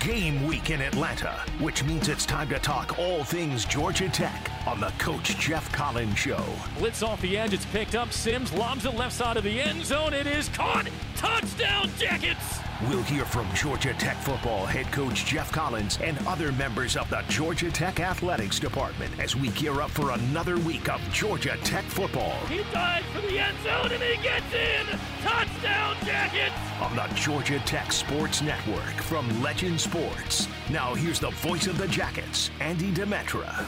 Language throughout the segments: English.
Game week in Atlanta, which means it's time to talk all things Georgia Tech on the Coach Geoff Collins Show. Blitz off the edge, it's picked up. Sims lobs it left side of the end zone. It is caught. Touchdown, Jackets! We'll hear from Georgia Tech football head coach Geoff Collins and other members of the Georgia Tech athletics department as we gear up for another week of Georgia Tech football. He dives for the end zone and he gets in. Touchdown, Jackets! On the Georgia Tech Sports Network from Legend Sports. Now here's the voice of the Jackets, Andy Demetra.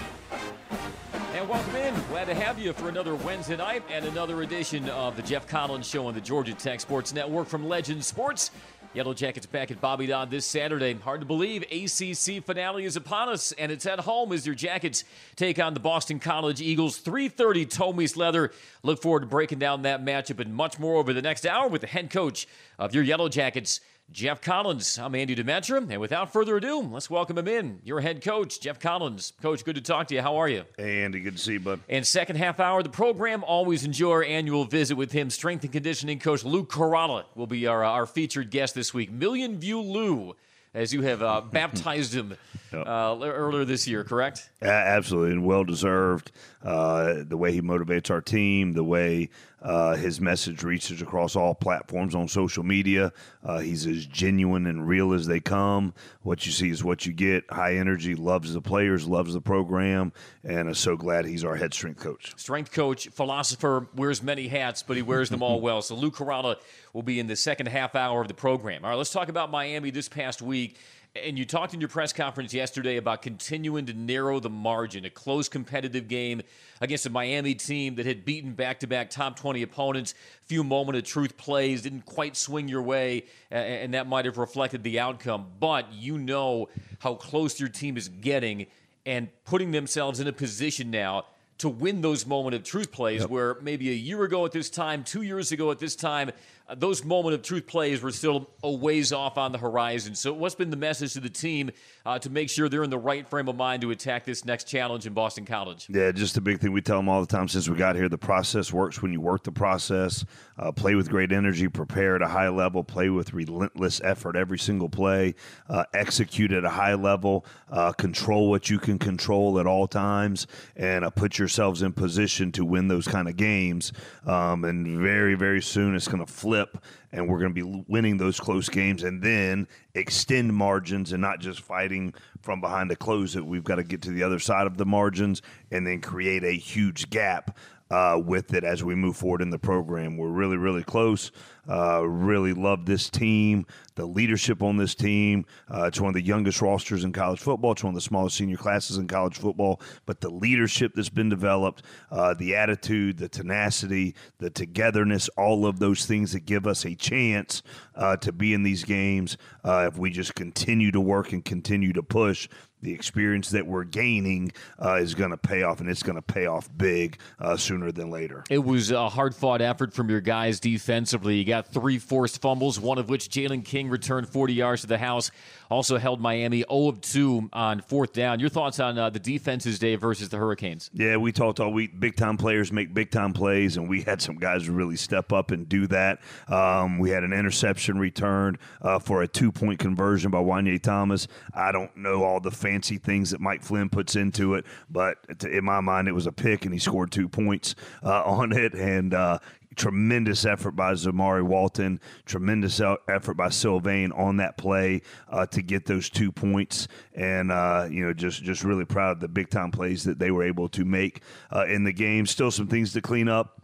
And welcome in. Glad to have you for another Wednesday night and another edition of the Geoff Collins Show on the Georgia Tech Sports Network from Legend Sports. Yellow Jackets back at Bobby Dodd this Saturday. Hard to believe ACC finale is upon us, and it's at home as your Jackets take on the Boston College Eagles. 3:30 Toe Meets Leather. Look forward to breaking down that matchup and much more over the next hour with the head coach of your Yellow Jackets, Geoff Collins. I'm Andy Demetra, and without further ado, let's welcome him in. Your head coach, Geoff Collins. Coach, good to talk to you. How are you? Hey, Andy, good to see you, bud. And second half hour of the program, always enjoy our annual visit with him. Strength and conditioning coach Lou Caralla will be our, our featured guest this week. Million View Lou, as you have uh, baptized him uh, earlier this year, correct? Absolutely, and well deserved. Uh, the way he motivates our team, the way uh, his message reaches across all platforms on social media. Uh, he's as genuine and real as they come. What you see is what you get. High energy, loves the players, loves the program, and is so glad he's our head strength coach. Strength coach, philosopher, wears many hats, but he wears them all well. So Lou Caralla will be in the second half hour of the program. All right, let's talk about Miami this past week. And you talked in your press conference yesterday about continuing to narrow the margin, a close competitive game against a Miami team that had beaten back to back top 20 opponents. Few moment of truth plays didn't quite swing your way, and that might have reflected the outcome. But you know how close your team is getting and putting themselves in a position now to win those moment of truth plays Yep. where maybe a year ago at this time, two years ago at this time, uh, those moment of truth plays were still a ways off on the horizon. So, what's been the message to the team uh, to make sure they're in the right frame of mind to attack this next challenge in Boston College? Yeah, just a big thing we tell them all the time since we got here. The process works when you work the process. Uh, play with great energy, prepare at a high level, play with relentless effort every single play, uh, execute at a high level, uh, control what you can control at all times, and put yourselves in position to win those kind of games. Um, and very, very soon it's going to flip, and we're going to be winning those close games, and then extend margins and not just fighting from behind to close it. We've got to get to the other side of the margins and then create a huge gap uh, with it as we move forward in the program. We're really, really close. Uh, really love this team, the leadership on this team. Uh, it's one of the youngest rosters in college football. It's one of the smallest senior classes in college football. But the leadership that's been developed, uh, the attitude, the tenacity, the togetherness, all of those things that give us a chance uh, to be in these games uh, if we just continue to work and continue to push the experience that we're gaining uh, is going to pay off, and it's going to pay off big uh, sooner than later. It was a hard fought effort from your guys defensively. You got three forced fumbles, one of which Jalen King returned 40 yards to the house. Also held Miami 0 of 2 on fourth down. Your thoughts on uh, the defenses day versus the Hurricanes? Yeah, we talked all week. Big time players make big time plays, and we had some guys really step up and do that. Um, we had an interception returned uh, for a two point conversion by Juanyeh Thomas. I don't know all the fancy things that Mike Flynn puts into it, but to, in my mind, it was a pick, and he scored two points uh, on it. And uh, tremendous effort by Zamari Walton, tremendous effort by Sylvain on that play uh, to get those two points, and uh, you know just just really proud of the big time plays that they were able to make uh, in the game. Still some things to clean up.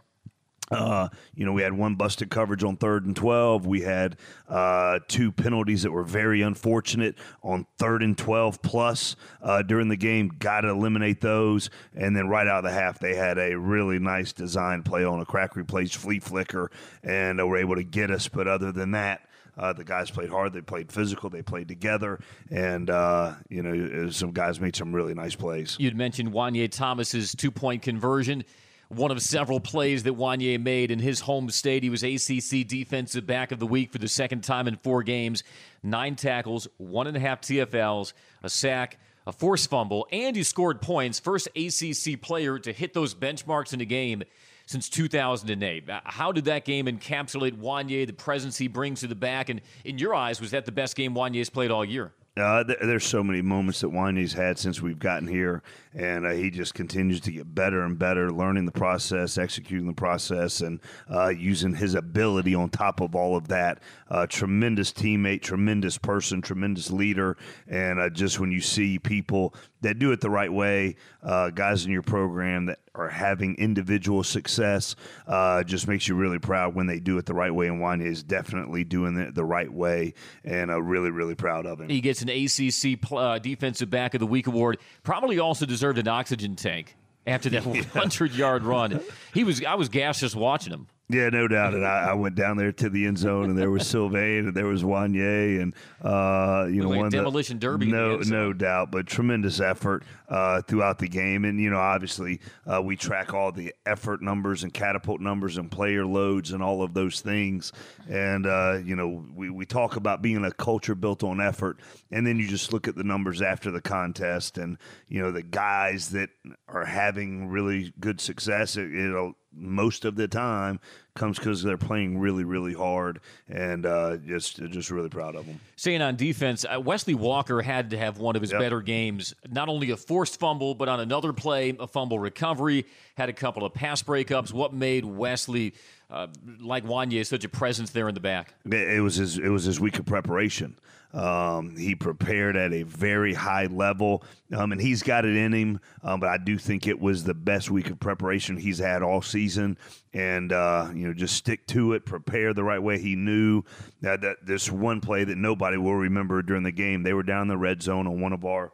Uh, you know, we had one busted coverage on third and 12. We had uh, two penalties that were very unfortunate on third and 12 plus uh, during the game. Got to eliminate those. And then right out of the half, they had a really nice design play on a crack replace flea flicker and were able to get us. But other than that, Uh, the guys played hard. They played physical. They played together, and uh, you know, some guys made some really nice plays. You'd mentioned Juanyeh Thomas's two point conversion one of several plays that Juanyeh made in his home state. He was ACC Defensive Back of the Week for the second time in four games. Nine tackles, one and a half TFLs, a sack, a forced fumble, and he scored points. First ACC player to hit those benchmarks in a game since 2008. How did that game encapsulate Juanyeh, the presence he brings to the back? And in your eyes, was that the best game Juanyeh's played all year? Uh, th- there's so many moments that Juanyeh's had since we've gotten here, and uh, he just continues to get better and better, learning the process, executing the process, and uh, using his ability on top of all of that. Uh, tremendous teammate, tremendous person, tremendous leader, and uh, just when you see people that do it the right way, uh, guys in your program that are having individual success, uh, just makes you really proud when they do it the right way. And Juanyeh is definitely doing it the right way, and uh, really, really proud of him. He gets an ACC Defensive Back of the Week award. Probably also deserved an oxygen tank after that 100 yard run. He was I was gassed just watching him. Yeah, no doubt. And I, I, went down there to the end zone, and there was Sylvain, and there was Juanyeh, and uh, you know, like one demolition the, derby. No, no doubt. But tremendous effort uh, throughout the game, and you know, obviously, uh, we track all the effort numbers and catapult numbers and player loads and all of those things. And uh, you know, we we talk about being a culture built on effort, and then you just look at the numbers after the contest, and you know, the guys that are having really good success. It, it'll most of the time comes because they're playing really, really hard, and uh, just just really proud of them. Saying on defense, uh, Wesley Walker had to have one of his yep. better games. Not only a forced fumble, but on another play, a fumble recovery. Had a couple of pass breakups. What made Wesley? Uh, like Juanyeh, such a presence there in the back. It was his. It was his week of preparation. Um, he prepared at a very high level, um, and he's got it in him. Um, but I do think it was the best week of preparation he's had all season. And uh, you know, just stick to it, prepare the right way. He knew that, that this one play that nobody will remember during the game. They were down the red zone on one of our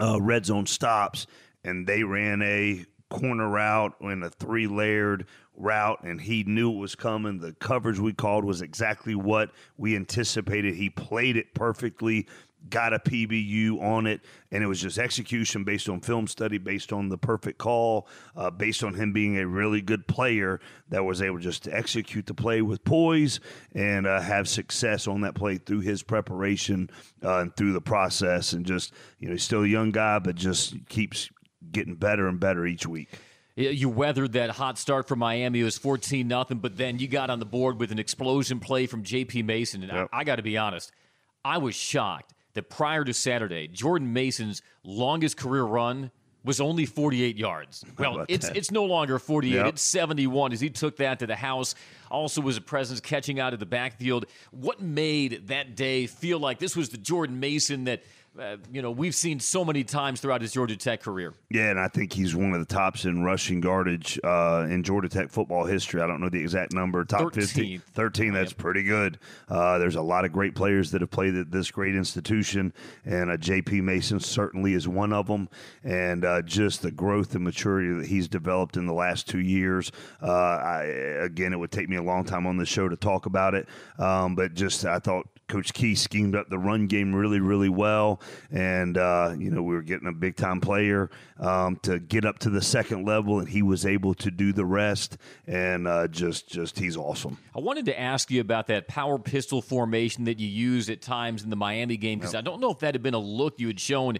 uh, red zone stops, and they ran a corner route in a three layered route and he knew it was coming. The coverage we called was exactly what we anticipated. He played it perfectly, got a PBU on it, and it was just execution based on film study, based on the perfect call, uh, based on him being a really good player that was able just to execute the play with poise and uh, have success on that play through his preparation uh, and through the process. And just, you know, he's still a young guy, but just keeps getting better and better each week you weathered that hot start for Miami. It was 14 nothing, but then you got on the board with an explosion play from J.P. Mason. And yep. I, I got to be honest, I was shocked that prior to Saturday, Jordan Mason's longest career run was only 48 yards. Well, it's that? it's no longer 48; yep. it's 71. As he took that to the house, also was a presence catching out of the backfield. What made that day feel like this was the Jordan Mason that uh, you know, we've seen so many times throughout his Georgia Tech career. Yeah, and I think he's one of the tops in rushing yardage uh, in Georgia Tech football history. I don't know the exact number, top 15. 13, that's pretty good. Uh, there's a lot of great players that have played at this great institution, and uh, J.P. Mason certainly is one of them. And uh, just the growth and maturity that he's developed in the last two years. I, again, it would take me a long time on the show to talk about it, um, but just I thought Coach Key schemed up the run game really, really well, and uh, you know we were getting a big time player um, to get up to the second level, and he was able to do the rest, and uh, just, just he's awesome. I wanted to ask you about that power pistol formation that you used at times in the Miami game because yep. I don't know if that had been a look you had shown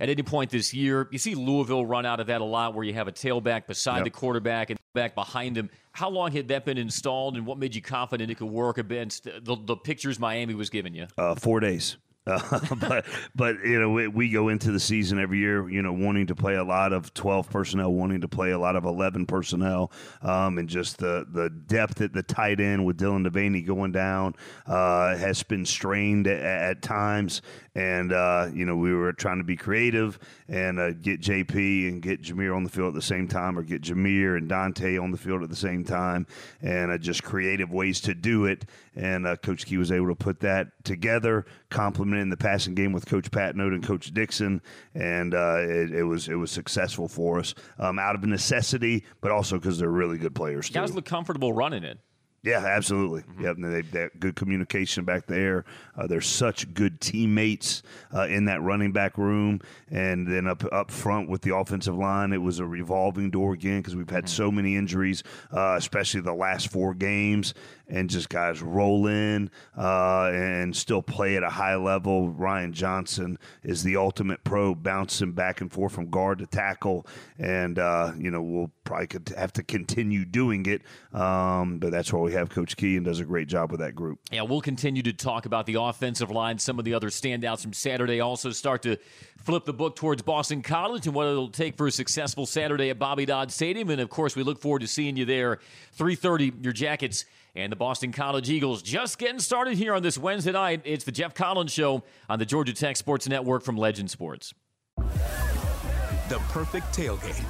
at any point this year. You see Louisville run out of that a lot where you have a tailback beside yep. the quarterback and back behind him. How long had that been installed and what made you confident it could work against the, the pictures Miami was giving you? Uh, four days. Uh, but but you know we, we, go into the season every year you know wanting to play a lot of 12 personnel wanting to play a lot of 11 personnel um, and just the the depth at the tight end with Dylan Deveney going down uh, has been strained at, at times and uh, you know we were trying to be creative and uh, get JP and get Jahmyr on the field at the same time or get Jahmyr and Dontae on the field at the same time and uh, just creative ways to do it and uh, Coach Key was able to put that together complement in the passing game with Coach Patenaude and Coach Dixon, and uh, it, it, was it was successful for us um, out of necessity, but also because they're really good players. Guys look comfortable running it. Yeah, absolutely. Mm-hmm. Yep, they, they good communication back there. Uh, they're such good teammates uh, in that running back room, and then up up front with the offensive line, it was a revolving door again because we've had mm-hmm. so many injuries, uh, especially the last four games, and just guys roll in uh, and still play at a high level. Ryan Johnson is the ultimate pro, bouncing back and forth from guard to tackle, and uh, you know we'll probably could have to continue doing it, um, but that's why we have Coach Key and does a great job with that group. Yeah, we'll continue to talk about the offensive line, some of the other standouts from Saturday. Also, start to flip the book towards Boston College and what it'll take for a successful Saturday at Bobby Dodd Stadium. And of course, we look forward to seeing you there. 3:30, your Jackets and the Boston College Eagles just getting started here on this Wednesday night. It's the Geoff Collins Show on the Georgia Tech Sports Network from Legend Sports. The perfect tailgate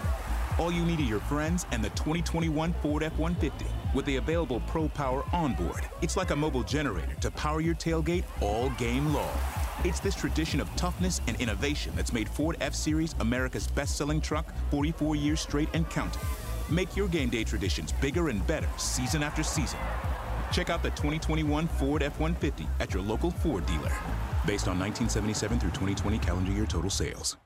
all you need are your friends and the 2021 Ford F-150 with the available Pro Power onboard. It's like a mobile generator to power your tailgate all game long. It's this tradition of toughness and innovation that's made Ford F-Series America's best-selling truck 44 years straight and counting. Make your game day traditions bigger and better season after season. Check out the 2021 Ford F-150 at your local Ford dealer. Based on 1977 through 2020 calendar year total sales.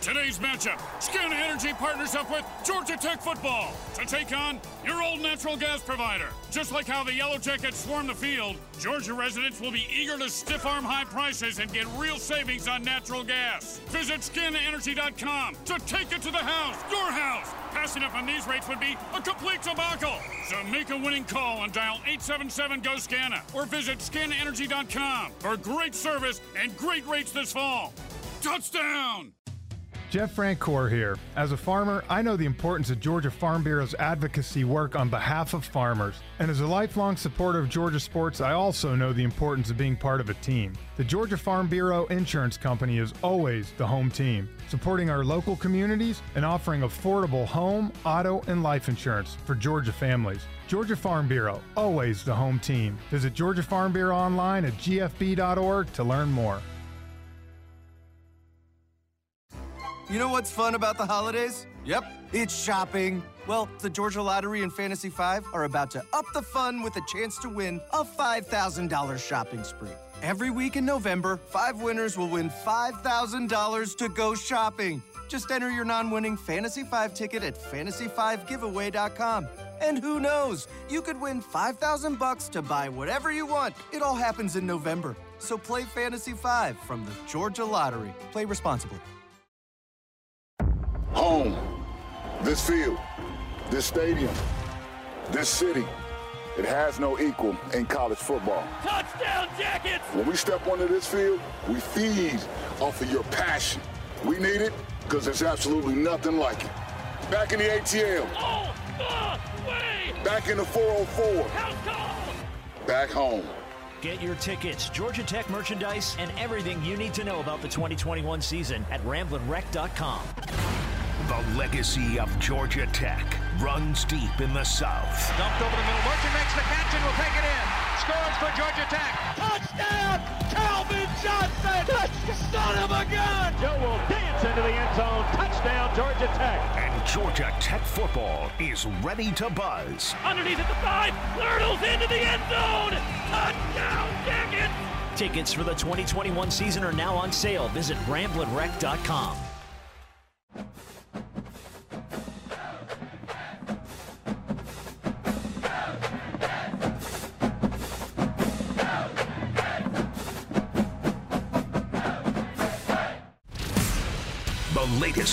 Today's matchup, SCANA Energy partners up with Georgia Tech football to take on your old natural gas provider. Just like how the Yellow Jackets swarm the field, Georgia residents will be eager to stiff arm high prices and get real savings on natural gas. Visit scanaenergy.com to take it to the house, your house. Passing up on these rates would be a complete debacle. So make a winning call and dial 877-GO-SCANA or visit scanaenergy.com for great service and great rates this fall. Touchdown! Jeff Francoeur here. As a farmer, I know the importance of Georgia Farm Bureau's advocacy work on behalf of farmers. And as a lifelong supporter of Georgia sports, I also know the importance of being part of a team. The Georgia Farm Bureau Insurance Company is always the home team, supporting our local communities and offering affordable home, auto, and life insurance for Georgia families. Georgia Farm Bureau, always the home team. Visit Georgia Farm Bureau online at gfb.org to learn more. You know what's fun about the holidays? Yep, it's shopping. Well, the Georgia Lottery and Fantasy 5 are about to up the fun with a chance to win a $5,000 shopping spree. Every week in November, five winners will win $5,000 to go shopping. Just enter your non winning Fantasy 5 ticket at fantasy5giveaway.com. And who knows, you could win 5000 bucks to buy whatever you want. It all happens in November. So play Fantasy 5 from the Georgia Lottery. Play responsibly. Home, this field, this stadium, this city, it has no equal in college football. Touchdown, Jackets! When we step onto this field, we feed off of your passion. We need it because there's absolutely nothing like it. Back in the ATL. Oh, uh, way! Back in the 404. House call! Back home. Get your tickets, Georgia Tech merchandise, and everything you need to know about the 2021 season at ramblinwreck.com. The legacy of Georgia Tech runs deep in the South. Dumped over the middle. Merchant makes the catch and will take it in. Scores for Georgia Tech. Touchdown! Calvin Johnson! Touchdown! Son of a gun! Joe will dance into the end zone. Touchdown, Georgia Tech. And Georgia Tech football is ready to buzz. Underneath at the five. Lurtles into the end zone. Touchdown, Jackets! Tickets for the 2021 season are now on sale. Visit ramblinwreck.com.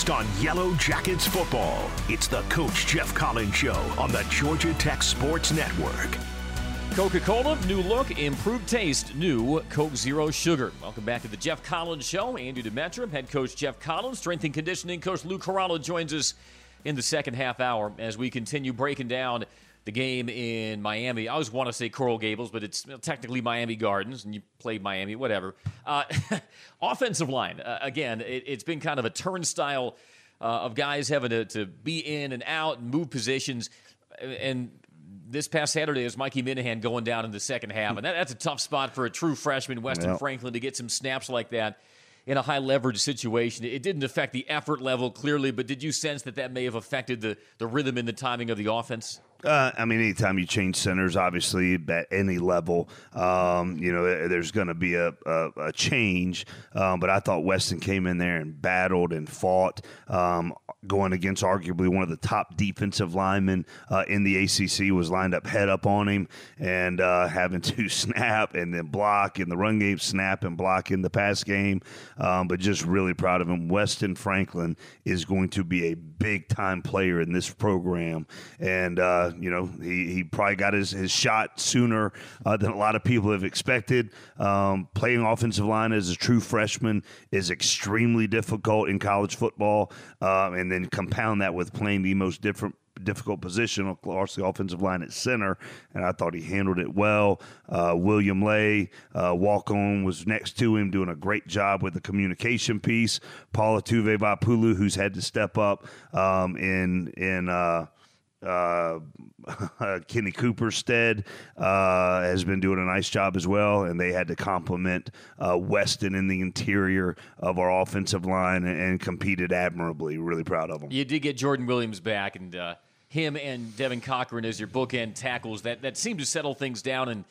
on Yellow Jackets football. It's the Coach Geoff Collins Show on the Georgia Tech Sports Network. Coca Cola, new look, improved taste, new Coke Zero Sugar. Welcome back to the Geoff Collins Show. Andy Demetra, head coach Geoff Collins, strength and conditioning coach Lou Caralla joins us in the second half hour as we continue breaking down the game in Miami. I always want to say Coral Gables, but it's technically Miami Gardens, and you play Miami, whatever. Uh, offensive line, uh, again, it, has been kind of a turnstile uh, of guys having to, to be in and out and move positions. And this past Saturday is Mikey Minihan going down in the second half, and that, that's a tough spot for a true freshman, Weston yep. Franklin, to get some snaps like that in a high leverage situation. It didn't affect the effort level clearly, but did you sense that that may have affected the, the rhythm and the timing of the offense? Uh, I mean, anytime you change centers, obviously at any level, um, you know, there's going to be a, a, a change. Um, but I thought Weston came in there and battled and fought, um, going against arguably one of the top defensive linemen uh, in the ACC. Was lined up head up on him and uh, having to snap and then block in the run game, snap and block in the pass game. Um, but just really proud of him. Weston Franklin is going to be a big time player in this program, and you know he, he probably got his, his shot sooner uh, than a lot of people have expected. Um, playing offensive line as a true freshman is extremely difficult in college football, uh, and then compound that with playing the most different difficult position, across the offensive line at center, and I thought he handled it well. Uh, William Lay, uh, walk on, was next to him, doing a great job with the communication piece. Paula Tuve who's had to step up um, in in. Uh, uh, Kenny Cooperstead uh, has been doing a nice job as well, and they had to compliment uh, Weston in the interior of our offensive line and, and, competed admirably. Really proud of them. You did get Jordan Williams back, and uh, him and Devin Cochran as your bookend tackles that that seemed to settle things down and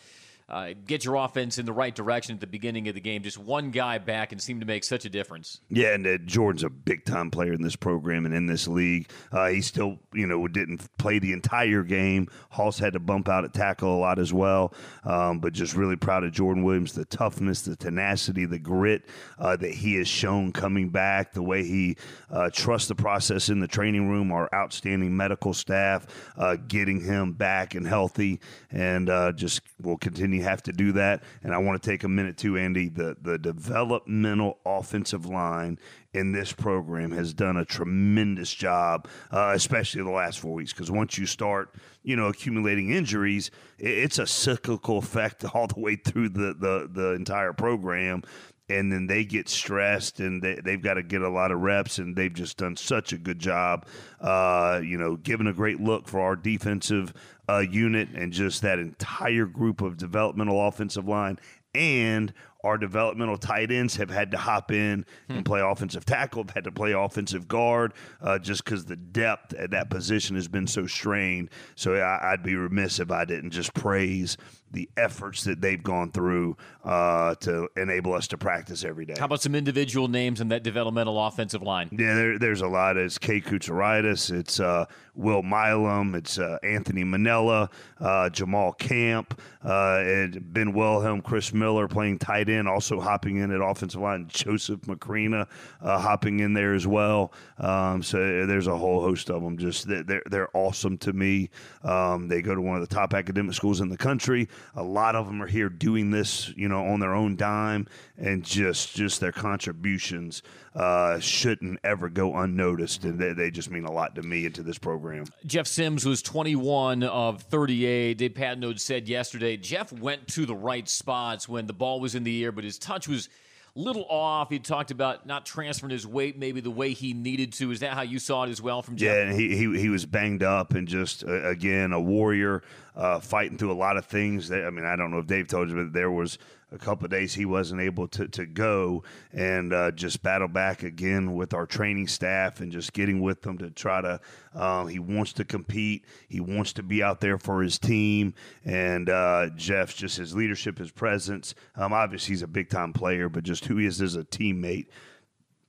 uh, get your offense in the right direction at the beginning of the game. Just one guy back and seemed to make such a difference. Yeah, and uh, Jordan's a big time player in this program and in this league. Uh, he still, you know, didn't play the entire game. Hoss had to bump out at tackle a lot as well. Um, but just really proud of Jordan Williams, the toughness, the tenacity, the grit uh, that he has shown coming back, the way he uh, trusts the process in the training room, our outstanding medical staff, uh, getting him back and healthy, and just will continue have to do that. And I want to take a minute too, Andy. The the developmental offensive line in this program has done a tremendous job, uh, especially the last four weeks. Because once you start, you know, accumulating injuries, it's a cyclical effect all the way through the the, the entire program and then they get stressed and they, they've got to get a lot of reps and they've just done such a good job uh, you know giving a great look for our defensive uh, unit and just that entire group of developmental offensive line and our developmental tight ends have had to hop in hmm. and play offensive tackle, have had to play offensive guard, uh, just because the depth at that position has been so strained. So I, would be remiss if I didn't just praise the efforts that they've gone through uh, to enable us to practice every day. How about some individual names in that developmental offensive line? Yeah, there, there's a lot. It's Kay Kutsaritis, it's uh, Will Milam, it's uh, Anthony Manella, uh, Jamal Camp, uh, Ben Wilhelm, Chris Miller playing tight end, also hopping in at offensive line. Joseph Macrina uh, hopping in there as well. Um, so there's a whole host of them. Just they're they're awesome to me. Um, they go to one of the top academic schools in the country. A lot of them are here doing this, you know, on their own dime, and just just their contributions uh, shouldn't ever go unnoticed, and they, they just mean a lot to me and to this program. Jeff Sims was 21 of 38. Dave Patenaude said yesterday Jeff went to the right spots when the ball was in the air, but his touch was a little off. He talked about not transferring his weight maybe the way he needed to. Is that how you saw it as well from Jeff? Yeah, he, he, he was banged up and just, uh, again, a warrior uh, fighting through a lot of things. That, I mean, I don't know if Dave told you, but there was a couple of days he wasn't able to, to go and uh, just battle back again with our training staff and just getting with them to try to. Um, he wants to compete. He wants to be out there for his team. And uh, Jeff's just his leadership, his presence. Um, obviously, he's a big time player, but just who he is as a teammate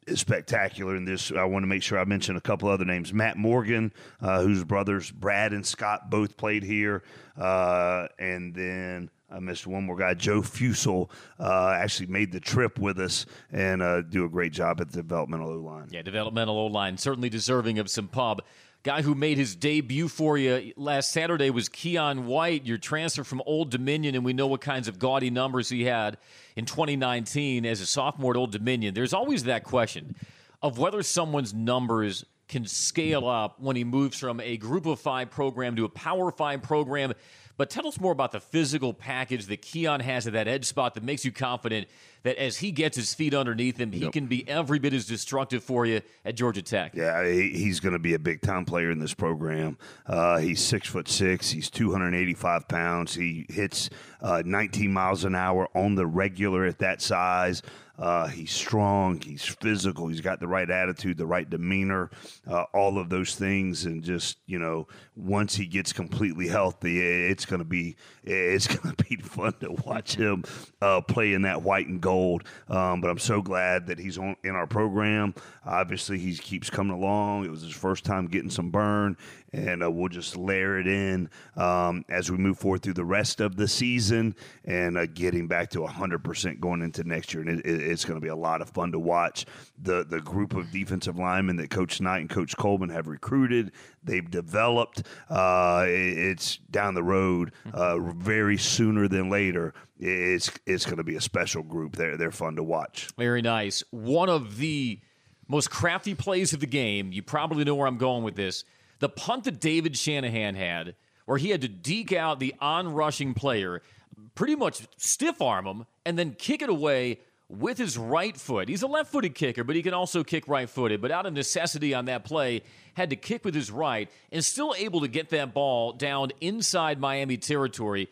is spectacular in this. I want to make sure I mention a couple other names. Matt Morgan, uh, whose brothers Brad and Scott both played here, uh, and then I missed one more guy, Joe Fusel, uh, actually made the trip with us and uh, do a great job at the developmental O line. Yeah, developmental O line, certainly deserving of some pub. Guy who made his debut for you last Saturday was Keion White, your transfer from Old Dominion, and we know what kinds of gaudy numbers he had in 2019 as a sophomore at Old Dominion. There's always that question of whether someone's numbers can scale up when he moves from a group of five program to a power five program. But tell us more about the physical package that Keion has at that edge spot that makes you confident that as he gets his feet underneath him, he Yep. can be every bit as destructive for you at Georgia Tech. Yeah, he's going to be a big time player in this program. Uh, he's six foot six. He's 285 pounds. He hits uh, 19 miles an hour on the regular at that size. Uh, he's strong. He's physical. He's got the right attitude, the right demeanor, uh, all of those things. And just you know, once he gets completely healthy, it's to be it's to be fun to watch him uh, play in that white and gold. Um, but I'm so glad that he's on in our program. Obviously, he keeps coming along. It was his first time getting some burn, and uh, we'll just layer it in um, as we move forward through the rest of the season and uh, getting back to 100% going into next year. And it, it, it's going to be a lot of fun to watch. The, the group of defensive linemen that Coach Knight and Coach Coleman have recruited, they've developed. Uh, it- it's down the road uh, very sooner than later. It's, it's going to be a special group. They're, they're fun to watch. Very nice. One of the most crafty plays of the game. You probably know where I'm going with this. The punt that David Shanahan had, where he had to deke out the on rushing player, pretty much stiff arm him, and then kick it away with his right foot. He's a left footed kicker, but he can also kick right footed. But out of necessity on that play, had to kick with his right and still able to get that ball down inside Miami territory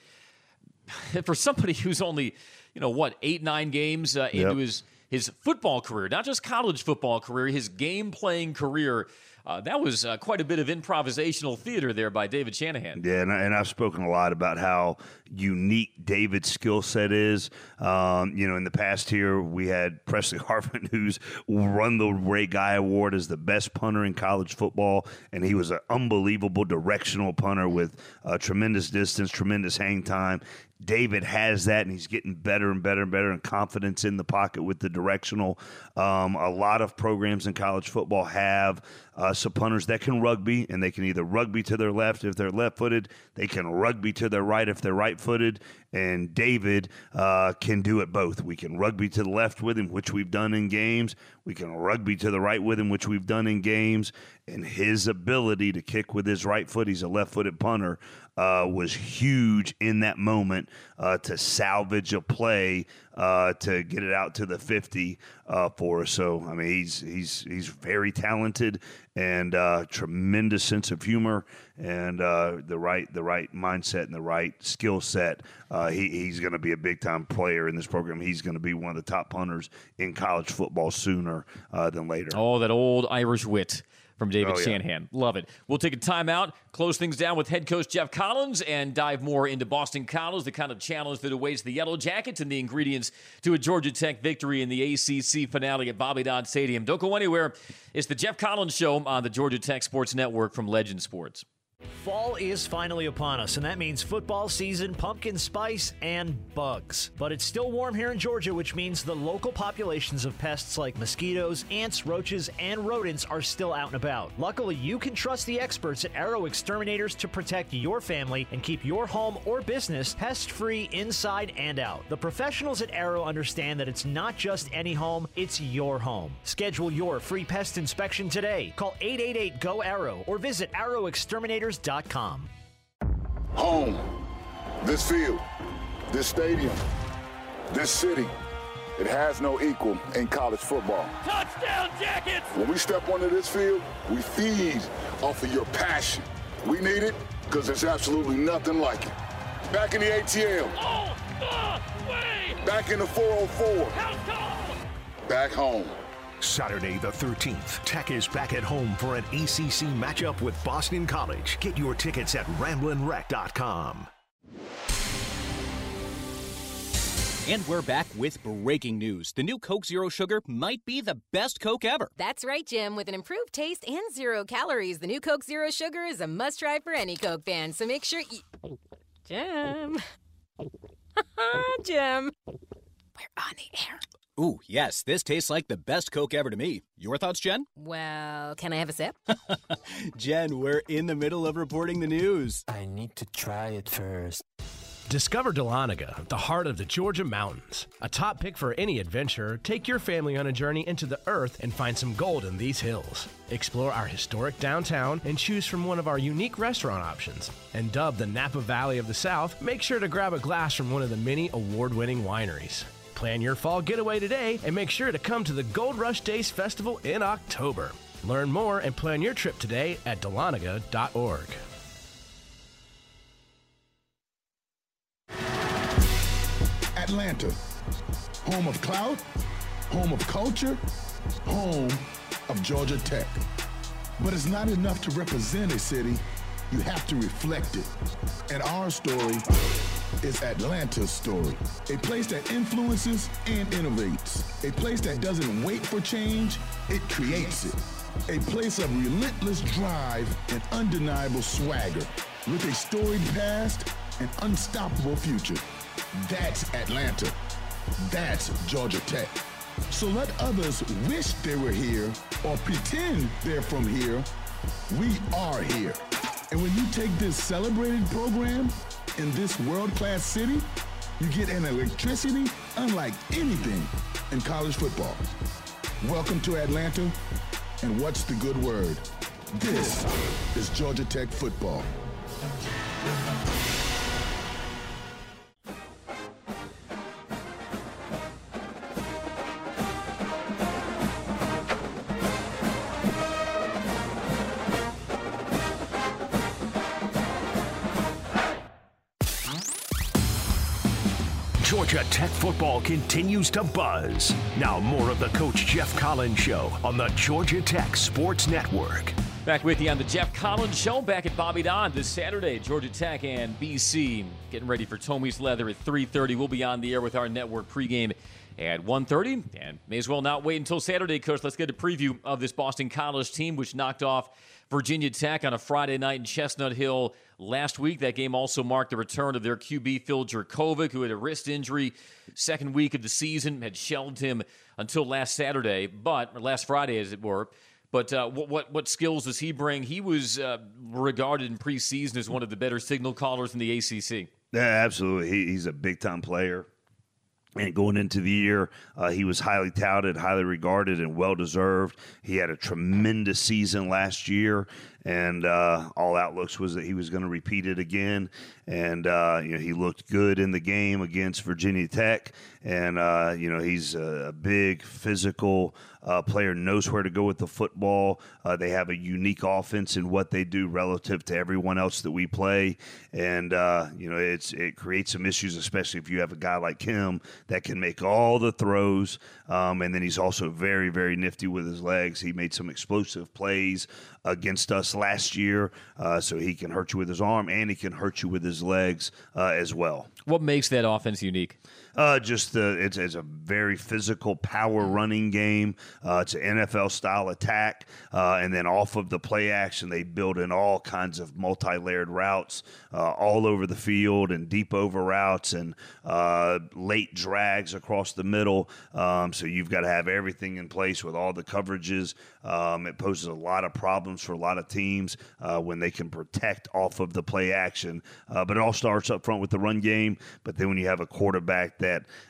for somebody who's only, you know, what, eight, nine games uh, into Yep. his his football career, not just college football career, his game playing career. Uh, that was uh, quite a bit of improvisational theater there by David Shanahan. Yeah, and, I- and I've spoken a lot about how unique David's skill set is. Um, you know, in the past here, we had Presley Harvin, who's won the Ray Guy Award as the best punter in college football, and he was an unbelievable directional punter with uh, tremendous distance, tremendous hang time. David has that, and he's getting better and better and better, and confidence in the pocket with the directional. Um, a lot of programs in college football have uh, some punters that can rugby, and they can either rugby to their left if they're left footed, they can rugby to their right if they're right footed. And David uh, can do it both. We can rugby to the left with him, which we've done in games. We can rugby to the right with him, which we've done in games. And his ability to kick with his right foot, he's a left footed punter, uh, was huge in that moment uh, to salvage a play uh, to get it out to the 50 uh, for us. So, I mean, he's he's he's very talented and uh, tremendous sense of humor and uh, the right the right mindset and the right skill set. Uh, he, he's going to be a big time player in this program. He's going to be one of the top punters in college football sooner uh, than later. Oh, that old Irish wit from David Oh, yeah. Shanahan. Love it. We'll take a timeout, close things down with head coach Geoff Collins, and dive more into Boston College, the kind of challenge that awaits the Yellow Jackets and the ingredients to a Georgia Tech victory in the ACC finale at Bobby Dodd Stadium. Don't go anywhere. It's the Geoff Collins Show on the Georgia Tech Sports Network from Legend Sports. Fall is finally upon us, and that means football season, pumpkin spice, and bugs. But it's still warm here in Georgia, which means the local populations of pests like mosquitoes, ants, roaches, and rodents are still out and about. Luckily, you can trust the experts at Arrow Exterminators to protect your family and keep your home or business pest free inside and out. The professionals at Arrow understand that it's not just any home, it's your home. Schedule your free pest inspection today. Call 888 GO Arrow or visit arrowexterminators.com. Home. This field, this stadium, this city, it has no equal in college football. Touchdown, Jackets! When we step onto this field, we feed off of your passion. We need it because there's absolutely nothing like it. Back in the ATL, Oh, the way! back in the 404, House call! back home. Saturday the 13th, Tech is back at home for an ACC matchup with Boston College. Get your tickets at ramblinwreck.com. And we're back with breaking news. The new Coke Zero Sugar might be the best Coke ever. That's right, Jim. With an improved taste and zero calories, the new Coke Zero Sugar is a must try for any Coke fan. So make sure you. Jim. Jim. We're on the air. Ooh, yes, this tastes like the best Coke ever to me. Your thoughts, Jen? Well, can I have a sip? Jen, we're in the middle of reporting the news. I need to try it first. Discover Dahlonega, the heart of the Georgia mountains. A top pick for any adventurer, take your family on a journey into the earth and find some gold in these hills. Explore our historic downtown and choose from one of our unique restaurant options. And dubbed the Napa Valley of the South, make sure to grab a glass from one of the many award winning wineries. Plan your fall getaway today and make sure to come to the Gold Rush Days Festival in October. Learn more and plan your trip today at dahlonega.org. Atlanta, home of clout, home of culture, home of Georgia Tech. But it's not enough to represent a city, you have to reflect it. And our story is Atlanta's story. A place that influences and innovates. A place that doesn't wait for change, it creates it. A place of relentless drive and undeniable swagger. With a storied past and unstoppable future. That's Atlanta. That's Georgia Tech. So let others wish they were here or pretend they're from here. We are here. And when you take this celebrated program in this world-class city, you get an electricity unlike anything in college football. Welcome to Atlanta, and what's the good word? This is Georgia Tech football. Tech football continues to buzz. Now, more of the Coach Geoff Collins Show on the Georgia Tech Sports Network. Back with you on the Geoff Collins Show, back at Bobby Dodd this Saturday. Georgia Tech and BC getting ready for Toe Meets Leather at 3.30. We'll be on the air with our network pregame at 1.30. And may as well not wait until Saturday, Coach. Let's get a preview of this Boston College team, which knocked off Virginia Tech on a Friday night in Chestnut Hill last week. That game also marked the return of their QB, Phil Jurkovec, who had a wrist injury second week of the season, had shelved him until last Saturday, but last Friday, as it were. But uh, what, what, what skills does he bring? He was uh, regarded in preseason as one of the better signal callers in the ACC. Yeah, absolutely. He, he's a big time player. And going into the year, uh, he was highly touted, highly regarded, and well deserved. He had a tremendous season last year, and uh, all outlooks was that he was going to repeat it again. And uh, you know, he looked good in the game against Virginia Tech, and uh, you know, he's a big physical uh, player, knows where to go with the football. Uh, they have a unique offense in what they do relative to everyone else that we play, and uh, you know, it's it creates some issues, especially if you have a guy like him that can make all the throws, um, and then he's also very, very nifty with his legs. He made some explosive plays against us last year, uh, so he can hurt you with his arm and he can hurt you with his legs uh, as well. What makes that offense unique? Uh, just the it's, it's a very physical power running game. Uh, it's an NFL style attack, uh, and then off of the play action, they build in all kinds of multi layered routes uh, all over the field and deep over routes and uh, late drags across the middle. Um, so you've got to have everything in place with all the coverages. Um, it poses a lot of problems for a lot of teams uh, when they can protect off of the play action. but it all starts up front with the run game. But then when you have a quarterback that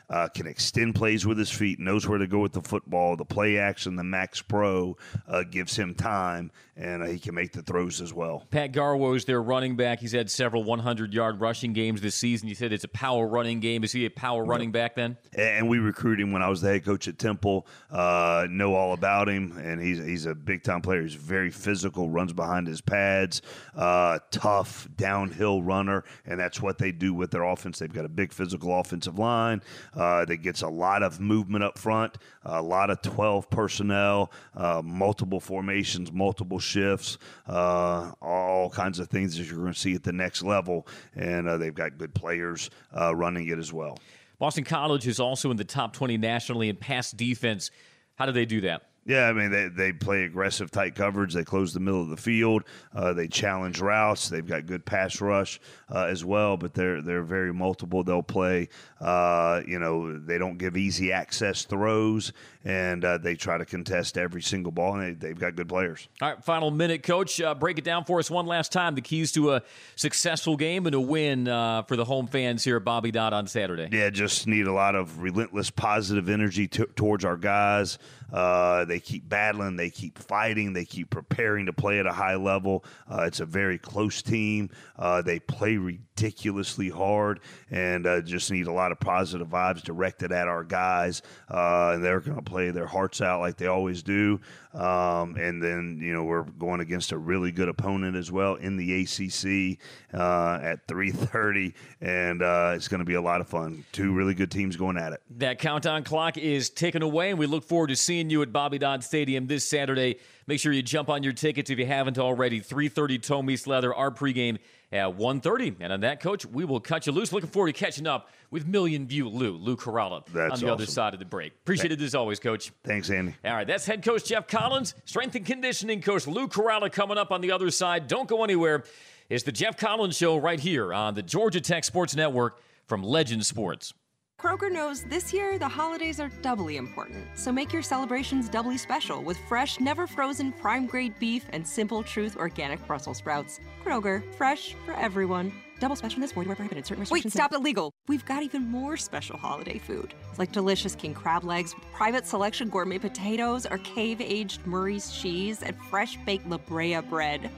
uh, can extend plays with his feet, knows where to go with the football. The play action, the Max Pro, uh, gives him time, and uh, he can make the throws as well. Pat Garwo is their running back. He's had several 100 yard rushing games this season. You said it's a power running game. Is he a power running back then? And we recruited him when I was the head coach at Temple. Uh, know all about him, and he's he's a big time player. He's very physical, runs behind his pads, uh, tough downhill runner, and that's what they do with their offense. They've got a big physical offensive line uh, that gets a lot of movement up front, a lot of 12 personnel, uh, multiple formations, multiple shifts, uh, all kinds of things that you're going to see at the next level. And uh, they've got good players uh, running it as well. Boston College is also in the top 20 nationally in pass defense. How do they do that? Yeah, I mean they, they play aggressive tight coverage. They close the middle of the field. Uh, they challenge routes. They've got good pass rush uh, as well, but they're they're very multiple. They'll play. Uh, you know, they don't give easy access throws, and uh, they try to contest every single ball. And they, have got good players. All right, final minute, coach. Uh, break it down for us one last time. The keys to a successful game and a win uh, for the home fans here at Bobby Dodd on Saturday. Yeah, just need a lot of relentless positive energy t- towards our guys. they they keep battling, they keep fighting, they keep preparing to play at a high level. Uh, it's a very close team. Uh, they play ridiculously hard and uh, just need a lot of positive vibes directed at our guys. Uh, and they're going to play their hearts out like they always do. Um, and then, you know, we're going against a really good opponent as well in the ACC uh, at 3.30. And uh, it's going to be a lot of fun. Two really good teams going at it. That countdown clock is ticking away, and we look forward to seeing you at Bobby Dodd Stadium this Saturday. Make sure you jump on your tickets if you haven't already. 3.30 Toe Meets Leather, our pregame at 1.30. And on that, Coach, we will cut you loose. Looking forward to catching up with Million View Lou, Lou Caralla, That's on the awesome. other side of the break. Appreciate it as always, Coach. Thanks, Andy. All right, that's head coach Geoff Collins, strength and conditioning coach Lou Caralla coming up on the other side. Don't go anywhere. It's the Geoff Collins Show right here on the Georgia Tech Sports Network from Legend Sports. Kroger knows this year the holidays are doubly important, so make your celebrations doubly special with fresh, never frozen prime grade beef and Simple Truth organic Brussels sprouts. Kroger, fresh for everyone. Double special this void where prohibited. Certain Wait, restrictions. stop illegal. We've got even more special holiday food, like delicious king crab legs, private selection gourmet potatoes, or cave aged Murray's cheese, and fresh baked La Brea bread.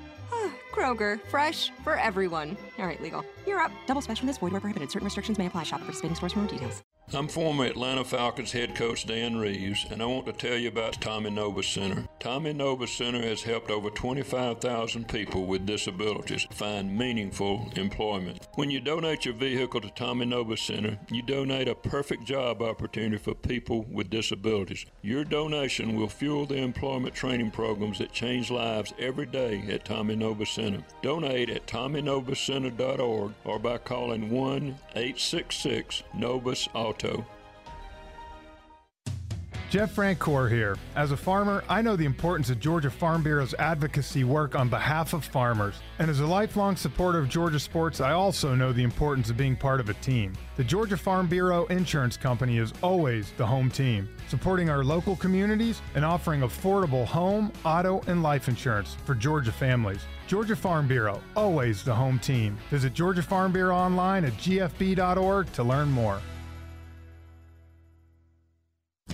Kroger, fresh for everyone. All right, legal. You're up. Double special this void where prohibited. Certain restrictions may apply. Shop at participating stores for more details. I'm former Atlanta Falcons head coach Dan Reeves, and I want to tell you about Tommy Nobis Center. Tommy Nobis Center has helped over 25,000 people with disabilities find meaningful employment. When you donate your vehicle to Tommy Nobis Center, you donate a perfect job opportunity for people with disabilities. Your donation will fuel the employment training programs that change lives every day at Tommy Nobis Center. Donate at TommyNobisCenter.org or by calling 1 866 Nobis Auto. Jeff Francoeur here. As a farmer, I know the importance of Georgia Farm Bureau's advocacy work on behalf of farmers. And as a lifelong supporter of Georgia sports, I also know the importance of being part of a team. The Georgia Farm Bureau Insurance Company is always the home team, supporting our local communities and offering affordable home, auto, and life insurance for Georgia families. Georgia Farm Bureau, always the home team. Visit Georgia Farm Bureau online at gfb.org to learn more.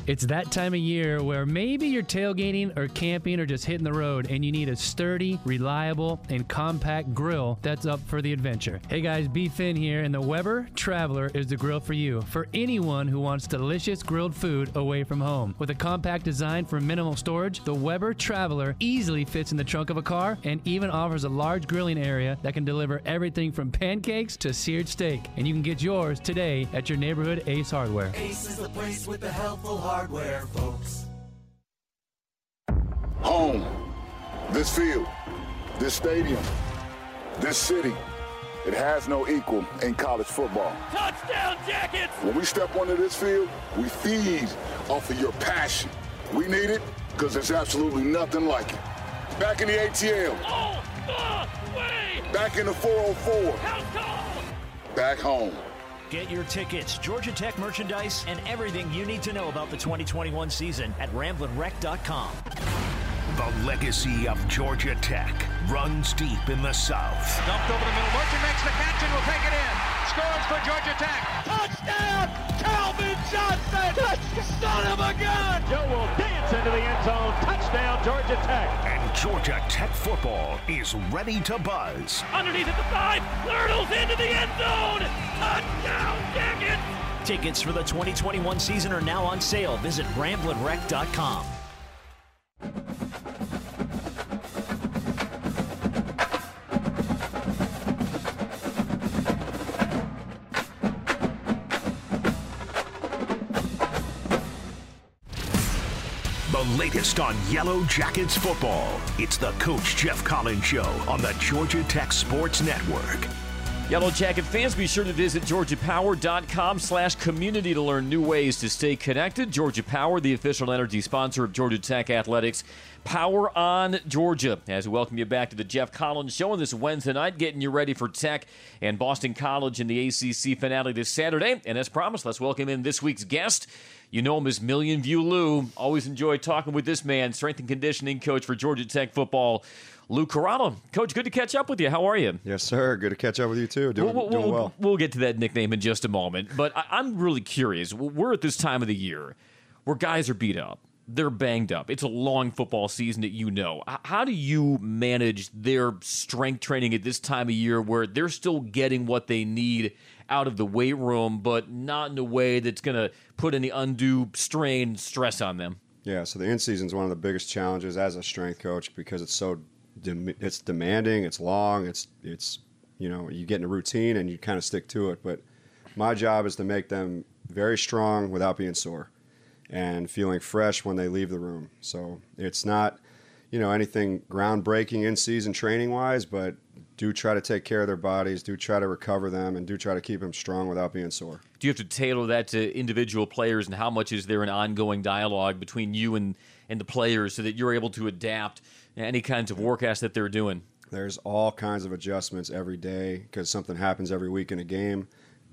It's that time of year where maybe you're tailgating or camping or just hitting the road and you need a sturdy, reliable, and compact grill that's up for the adventure. Hey guys, B. Finn here, and the Weber Traveler is the grill for you. For anyone who wants delicious grilled food away from home. With a compact design for minimal storage, the Weber Traveler easily fits in the trunk of a car and even offers a large grilling area that can deliver everything from pancakes to seared steak. And you can get yours today at your neighborhood Ace Hardware. Ace is the place with the helpful hardware, folks. Home. This field. This stadium. This city. It has no equal in college football. Touchdown, Jackets! When we step onto this field, we feed off of your passion. We need it because there's absolutely nothing like it. Back in the ATL. Oh, the way! Back in the 404. Back home. Get your tickets, Georgia Tech merchandise, and everything you need to know about the 2021 season at ramblinwreck.com. The legacy of Georgia Tech runs deep in the South. Dumped over the middle. Merchant makes the catch and will take it in. Scores for Georgia Tech. Touchdown! Calvin Johnson! Son of a gun! Joe will dance into the end zone. Touchdown, Georgia Tech. And Georgia Tech football is ready to buzz. Underneath at the five. Hurdles into the end zone. Touchdown, Jackets! Tickets for the 2021 season are now on sale. Visit ramblinwreck.com. on Yellow Jackets football. It's the Coach Geoff Collins Show on the Georgia Tech Sports Network. Yellow Jacket fans, be sure to visit georgiapower.com slash community to learn new ways to stay connected. Georgia Power, the official energy sponsor of Georgia Tech Athletics. Power on Georgia. As we welcome you back to the Geoff Collins Show on this Wednesday night, getting you ready for Tech and Boston College in the ACC finale this Saturday. And as promised, let's welcome in this week's guest. You know him as Million View Lou. Always enjoy talking with this man, strength and conditioning coach for Georgia Tech football. Lou Caralla. Coach, good to catch up with you. How are you? Yes, sir. Good to catch up with you too. Doing, we'll, doing we'll, well. We'll get to that nickname in just a moment. But I, I'm really curious. We're at this time of the year where guys are beat up. they're banged up. It's a long football season that you know. How do you manage their strength training at this time of year where they're still getting what they need out of the weight room, but not in a way that's going to put any undue strain, stress on them? Yeah, so the in season is one of the biggest challenges as a strength coach because it's so it's demanding, it's long, it's it's you know you get in a routine and you kind of stick to it. But my job is to make them very strong without being sore and feeling fresh when they leave the room. So it's not, you know, anything groundbreaking in season training wise, but do try to take care of their bodies, do try to recover them, and do try to keep them strong without being sore. Do you have to tailor that to individual players, and how much is there an ongoing dialogue between you and, and the players so that you're able to adapt any kinds of workouts that they're doing? There's all kinds of adjustments every day because something happens every week in a game.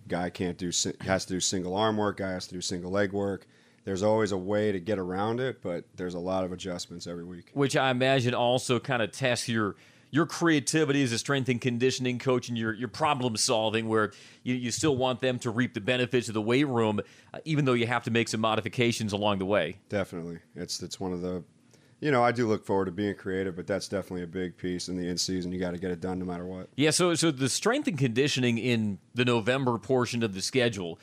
Guy can't do has to do single arm work. Guy has to do single leg work there's always a way to get around it, but there's a lot of adjustments every week. Which I imagine also kind of tests your your creativity as a strength and conditioning coach and your, your problem solving, where you, you still want them to reap the benefits of the weight room, uh, even though you have to make some modifications along the way. Definitely, it's it's one of the, you know, I do look forward to being creative, but that's definitely a big piece in the in season. You got to get it done no matter what. Yeah, so so the strength and conditioning in the November portion of the schedule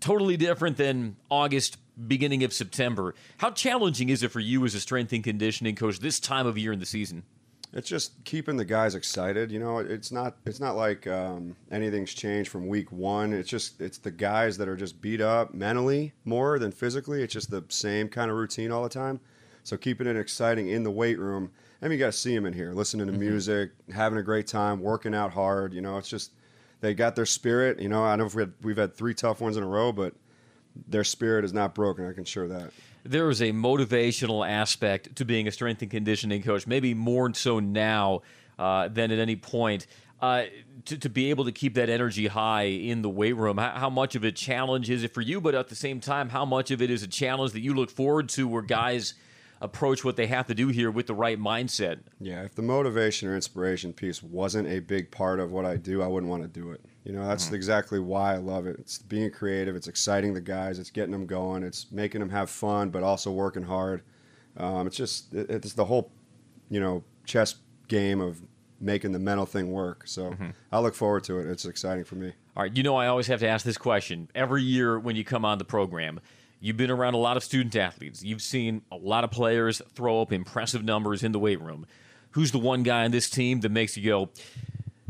totally different than August, beginning of September. How challenging is it for you as a strength and conditioning coach this time of year in the season? It's just keeping the guys excited. You know, it's not it's not like um, anything's changed from week one. It's just it's the guys that are just beat up mentally more than physically. It's just the same kind of routine all the time. So keeping it exciting in the weight room. I mean, you got to see them in here, listening to mm-hmm. music, having a great time, working out hard. You know, it's just they got their spirit. You know, I know if we had, we've had three tough ones in a row, but their spirit is not broken. I can assure that. There is a motivational aspect to being a strength and conditioning coach, maybe more so now uh, than at any point. Uh, to, to be able to keep that energy high in the weight room, how, how, much of a challenge is it for you? But at the same time, how much of it is a challenge that you look forward to where guys approach what they have to do here with the right mindset. Yeah, if the motivation or inspiration piece wasn't a big part of what I do, I wouldn't want to do it. You know, that's mm-hmm. exactly why I love it. It's being creative, it's exciting the guys, it's getting them going, it's making them have fun, but also working hard. Um, it's just, it's the whole, you know, chess game of making the mental thing work. So mm-hmm. I look forward to it. It's exciting for me. All right. You know, I always have to ask this question every year when you come on the program. You've been around a lot of student athletes. You've seen a lot of players throw up impressive numbers in the weight room. Who's the one guy on this team that makes you go,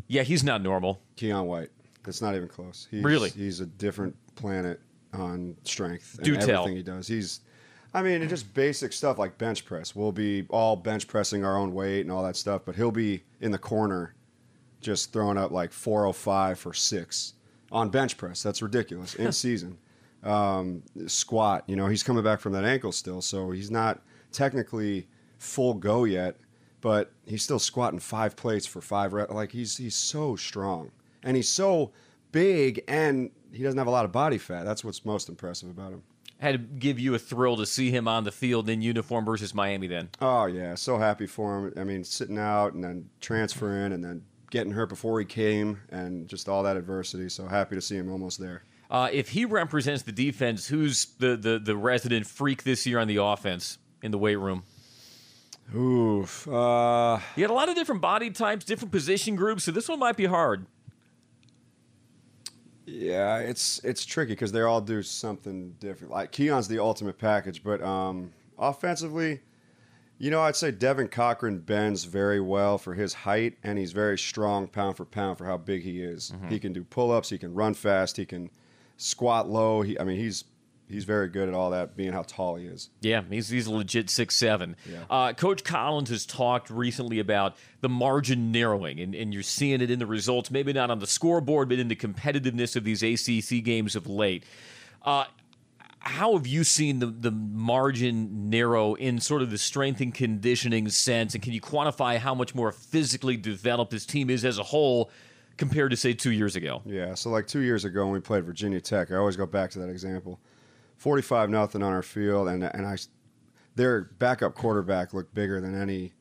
yeah, he's not normal? Keion White. It's not even close. He's, really? He's a different planet on strength. Do and tell. Everything he does. He's, I mean, just basic stuff like bench press. We'll be all bench pressing our own weight and all that stuff, but he'll be in the corner just throwing up like 405 for six on bench press. That's ridiculous in season um, squat. You know, he's coming back from that ankle still, so he's not technically full go yet, but he's still squatting five plates for five reps. Like he's he's so strong and he's so big, and he doesn't have a lot of body fat. That's what's most impressive about him. Had to give you a thrill to see him on the field in uniform versus Miami. Then. Oh yeah, so happy for him. I mean, sitting out and then transferring and then getting hurt before he came, and just all that adversity. So happy to see him almost there. Uh, if he represents the defense, who's the, the, the resident freak this year on the offense in the weight room? Oof. Uh, you had a lot of different body types, different position groups, so this one might be hard. Yeah, it's it's tricky because they all do something different. Like Keion's the ultimate package, but um, offensively, you know, I'd say Devin Cochran bends very well for his height, and he's very strong pound for pound for how big he is. Mm-hmm. He can do pull ups, he can run fast, he can squat low. He, I mean, he's he's very good at all that, being how tall he is. Yeah, he's he's a legit six seven. Yeah. Uh, Coach Collins has talked recently about the margin narrowing, and, and you're seeing it in the results. Maybe not on the scoreboard, but in the competitiveness of these ACC games of late. Uh, how have you seen the, the margin narrow in sort of the strength and conditioning sense? And can you quantify how much more physically developed this team is as a whole compared to say two years ago? Yeah, so like two years ago when we played Virginia Tech, I always go back to that example. Forty-five nothing on our field, and and I, their backup quarterback looked bigger than any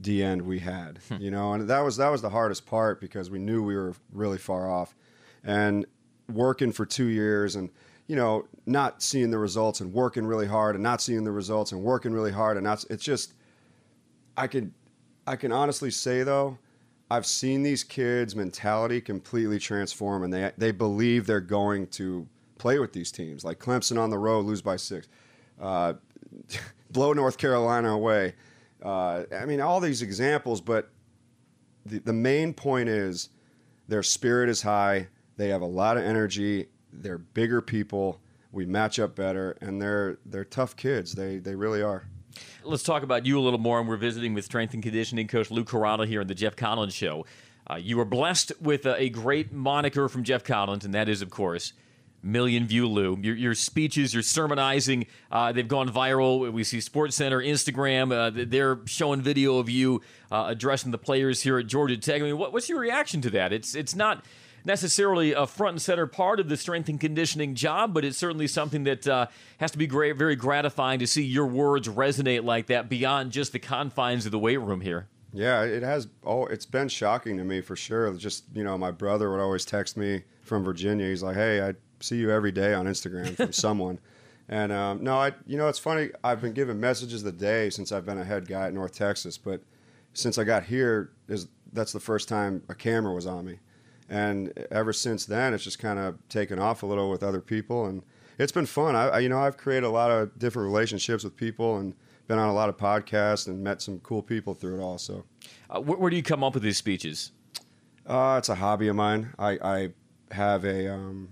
D end we had, hmm. you know, and that was that was the hardest part because we knew we were really far off, and working for two years, and you know, not seeing the results and working really hard and not seeing the results and working really hard and not. It's just, I can, I can honestly say though, I've seen these kids' mentality completely transform, and they they believe they're going to play with these teams. Like Clemson on the road, lose by six, uh, blow North Carolina away. Uh, I mean, all these examples, but the, the main point is their spirit is high. They have a lot of energy. They're bigger people. We match up better, and they're they're tough kids. They they really are. Let's talk about you a little more. And we're visiting with strength and conditioning coach Lou Caralla here on the Geoff Collins Show. Uh, you were blessed with a, a, great moniker from Geoff Collins, and that is, of course, Million View Lou. Your, your speeches, your sermonizing, uh, they've gone viral. We see Sports Center, Instagram, uh, they're showing video of you uh, addressing the players here at Georgia Tech. I mean, what, what's your reaction to that? It's it's not necessarily a front and center part of the strength and conditioning job, but it's certainly something that uh, has to be great, very gratifying to see your words resonate like that beyond just the confines of the weight room here. Yeah, it has. Oh, it's been shocking to me for sure. Just you know, my brother would always text me from Virginia. He's like, "Hey, I see you every day on Instagram from someone." And um, no, I you know it's funny. I've been given messages the day since I've been a head guy at North Texas, but since I got here, is that's the first time a camera was on me and ever since then it's just kind of taken off a little with other people. And it's been fun. I, I, you know i've created a lot of different relationships with people and been on a lot of podcasts and met some cool people through it all so. Uh, where, where, do you come up with these speeches? Uh, it's a hobby of mine. I, I have a, um,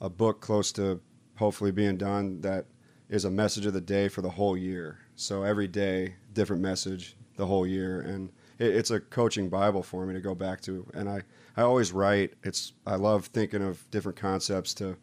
a book close to hopefully being done that is a message of the day for the whole year. So every day different message the whole year. And it, it's a coaching bible for me to go back to. And i I always write. It's I love thinking of different concepts to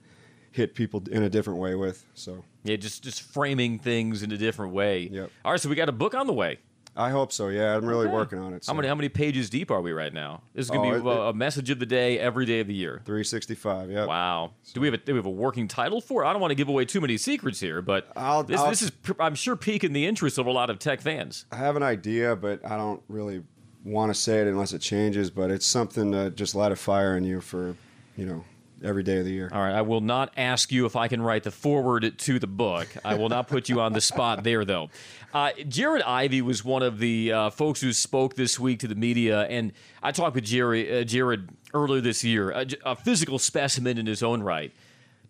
hit people in a different way with. So yeah, just just framing things in a different way. Yep. All right, so we got a book on the way. I hope so. Yeah, I'm really okay. working on it. So. How many how many pages deep are we right now? This is going to oh, be it, a, a, message of the day every day of the year. 365. Yeah. Wow. So. Do we have a do we have a working title for it? I don't want to give away too many secrets here, but I'll, this, I'll, this is I'm sure piquing the interest of a lot of tech fans. I have an idea, but I don't really want to say it unless it changes, but it's something to just light a fire in you for, you know, every day of the year. All right. I will not ask you if I can write the forward to the book. I will not put you on the spot there, though. Uh, Jared Ivey was one of the uh, folks who spoke this week to the media, and I talked with Jerry, uh, Jared earlier this year, a, a physical specimen in his own right.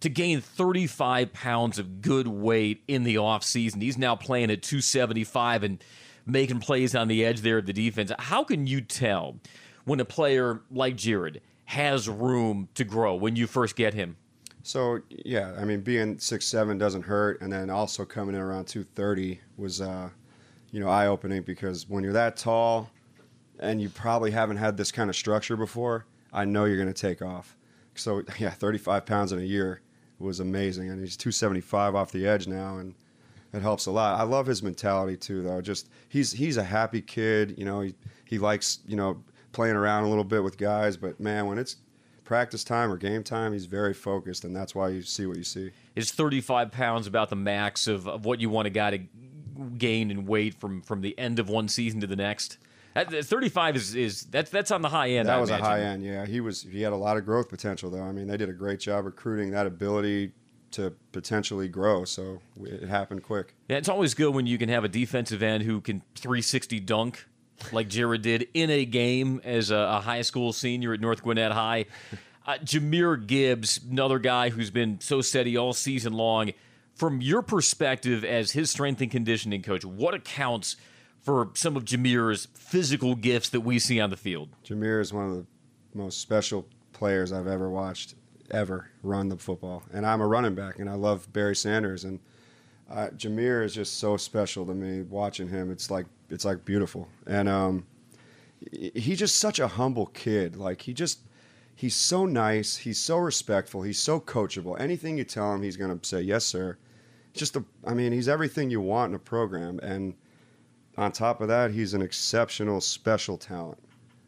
To gain 35 pounds of good weight in the offseason. He's now playing at 275 and making plays on the edge there of the defense. How can you tell when a player like Jared has room to grow when you first get him? So yeah, I mean, being six seven doesn't hurt, and then also coming in around two thirty was, uh, you know, eye opening because when you're that tall, and you probably haven't had this kind of structure before, I know you're going to take off. So yeah, thirty five pounds in a year was amazing, and he's two seventy five off the edge now, and it helps a lot. I love his mentality too, though. Just he's he's a happy kid. You know, he he likes you know playing around a little bit with guys. But man, when it's practice time or game time, he's very focused, and that's why you see what you see. Is 35 pounds about the max of, of what you want a guy to gain in weight from from the end of one season to the next? 35 is, is that's that's on the high end. That I was imagine. a high end. Yeah, he was he had a lot of growth potential though. I mean, they did a great job recruiting that ability to potentially grow. So it happened quick. Yeah, it's always good when you can have a defensive end who can 360 dunk like Jared did in a game as a, high school senior at North Gwinnett High. Uh, Jahmyr Gibbs, another guy who's been so steady all season long. From your perspective as his strength and conditioning coach, what accounts for some of Jahmyr's physical gifts that we see on the field? Jahmyr is one of the most special players I've ever watched ever run the football. And I'm a running back, and I love Barry Sanders. And uh, Jahmyr is just so special to me. Watching him, it's like it's like beautiful. And um, he's just such a humble kid. Like he just he's so nice. He's so respectful. He's so coachable. Anything you tell him, he's going to say yes, sir. Just a, I mean, he's everything you want in a program. And on top of that, he's an exceptional, special talent.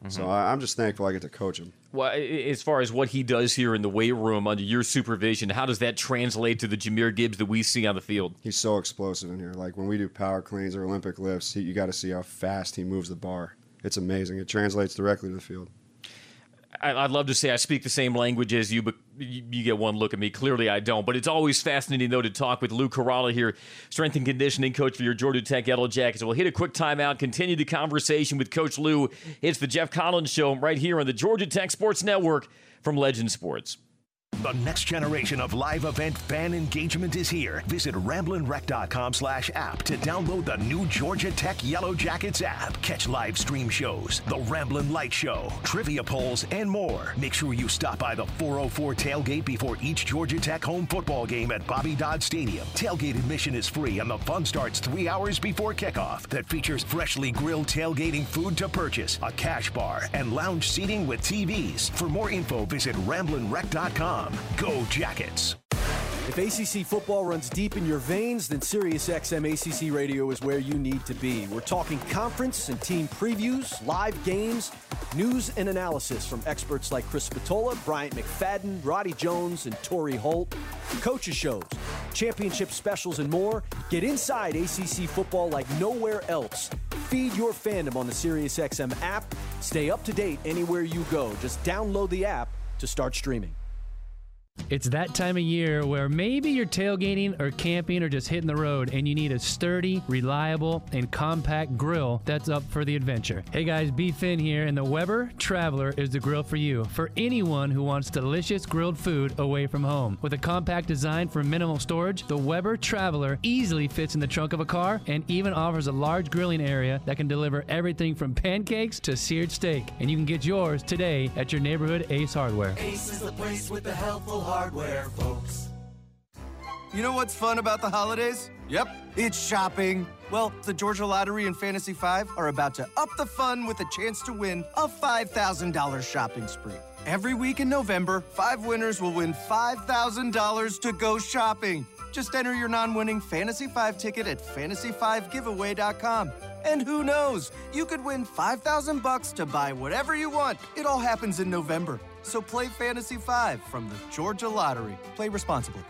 Mm-hmm. So I, I'm just thankful I get to coach him. Well, as far as what he does here in the weight room under your supervision, how does that translate to the Jahmyr Gibbs that we see on the field? He's so explosive in here. Like when we do power cleans or Olympic lifts, he, you got to see how fast he moves the bar. It's amazing. It translates directly to the field. I'd love to say I speak the same language as you, but you get one look at me. Clearly, I don't. But it's always fascinating, though, to talk with Lou Caralla here, strength and conditioning coach for your Georgia Tech Yellow Jackets. We'll hit a quick timeout, continue the conversation with Coach Lou. It's the Geoff Collins Show right here on the Georgia Tech Sports Network from Legend Sports. The next generation of live event fan engagement is here. Visit ramblinwreck.com slash app to download the new Georgia Tech Yellow Jackets app. Catch live stream shows, the Ramblin' Light Show, trivia polls, and more. Make sure you stop by the 404 tailgate before each Georgia Tech home football game at Bobby Dodd Stadium. Tailgate admission is free and the fun starts three hours before kickoff. That features freshly grilled tailgating food to purchase, a cash bar, and lounge seating with TVs. For more info, visit ramblinwreck.com. Go Jackets! If ACC football runs deep in your veins, then SiriusXM ACC Radio is where you need to be. We're talking conference and team previews, live games, news and analysis from experts like Chris Spatola, Bryant McFadden, Roddy Jones, and Torry Holt. Coaches shows, championship specials, and more. Get inside ACC football like nowhere else. Feed your fandom on the SiriusXM app. Stay up to date anywhere you go. Just download the app to start streaming. It's that time of year where maybe you're tailgating or camping or just hitting the road and you need a sturdy, reliable, and compact grill that's up for the adventure. Hey guys, B. Finn here, and the Weber Traveler is the grill for you. For anyone who wants delicious grilled food away from home. With a compact design for minimal storage, the Weber Traveler easily fits in the trunk of a car and even offers a large grilling area that can deliver everything from pancakes to seared steak. And you can get yours today at your neighborhood Ace Hardware. Ace is the place with the helpful hardware, folks. You know what's fun about the holidays? Yep, it's shopping. Well, the Georgia Lottery and Fantasy 5 are about to up the fun with a chance to win a $5,000 shopping spree. Every week in November, five winners will win $5,000 to go shopping. Just enter your non winning Fantasy 5 ticket at fantasy5giveaway.com. And who knows, you could win 5,000 bucks to buy whatever you want. It all happens in November. So play Fantasy 5 from the Georgia Lottery. Play responsibly.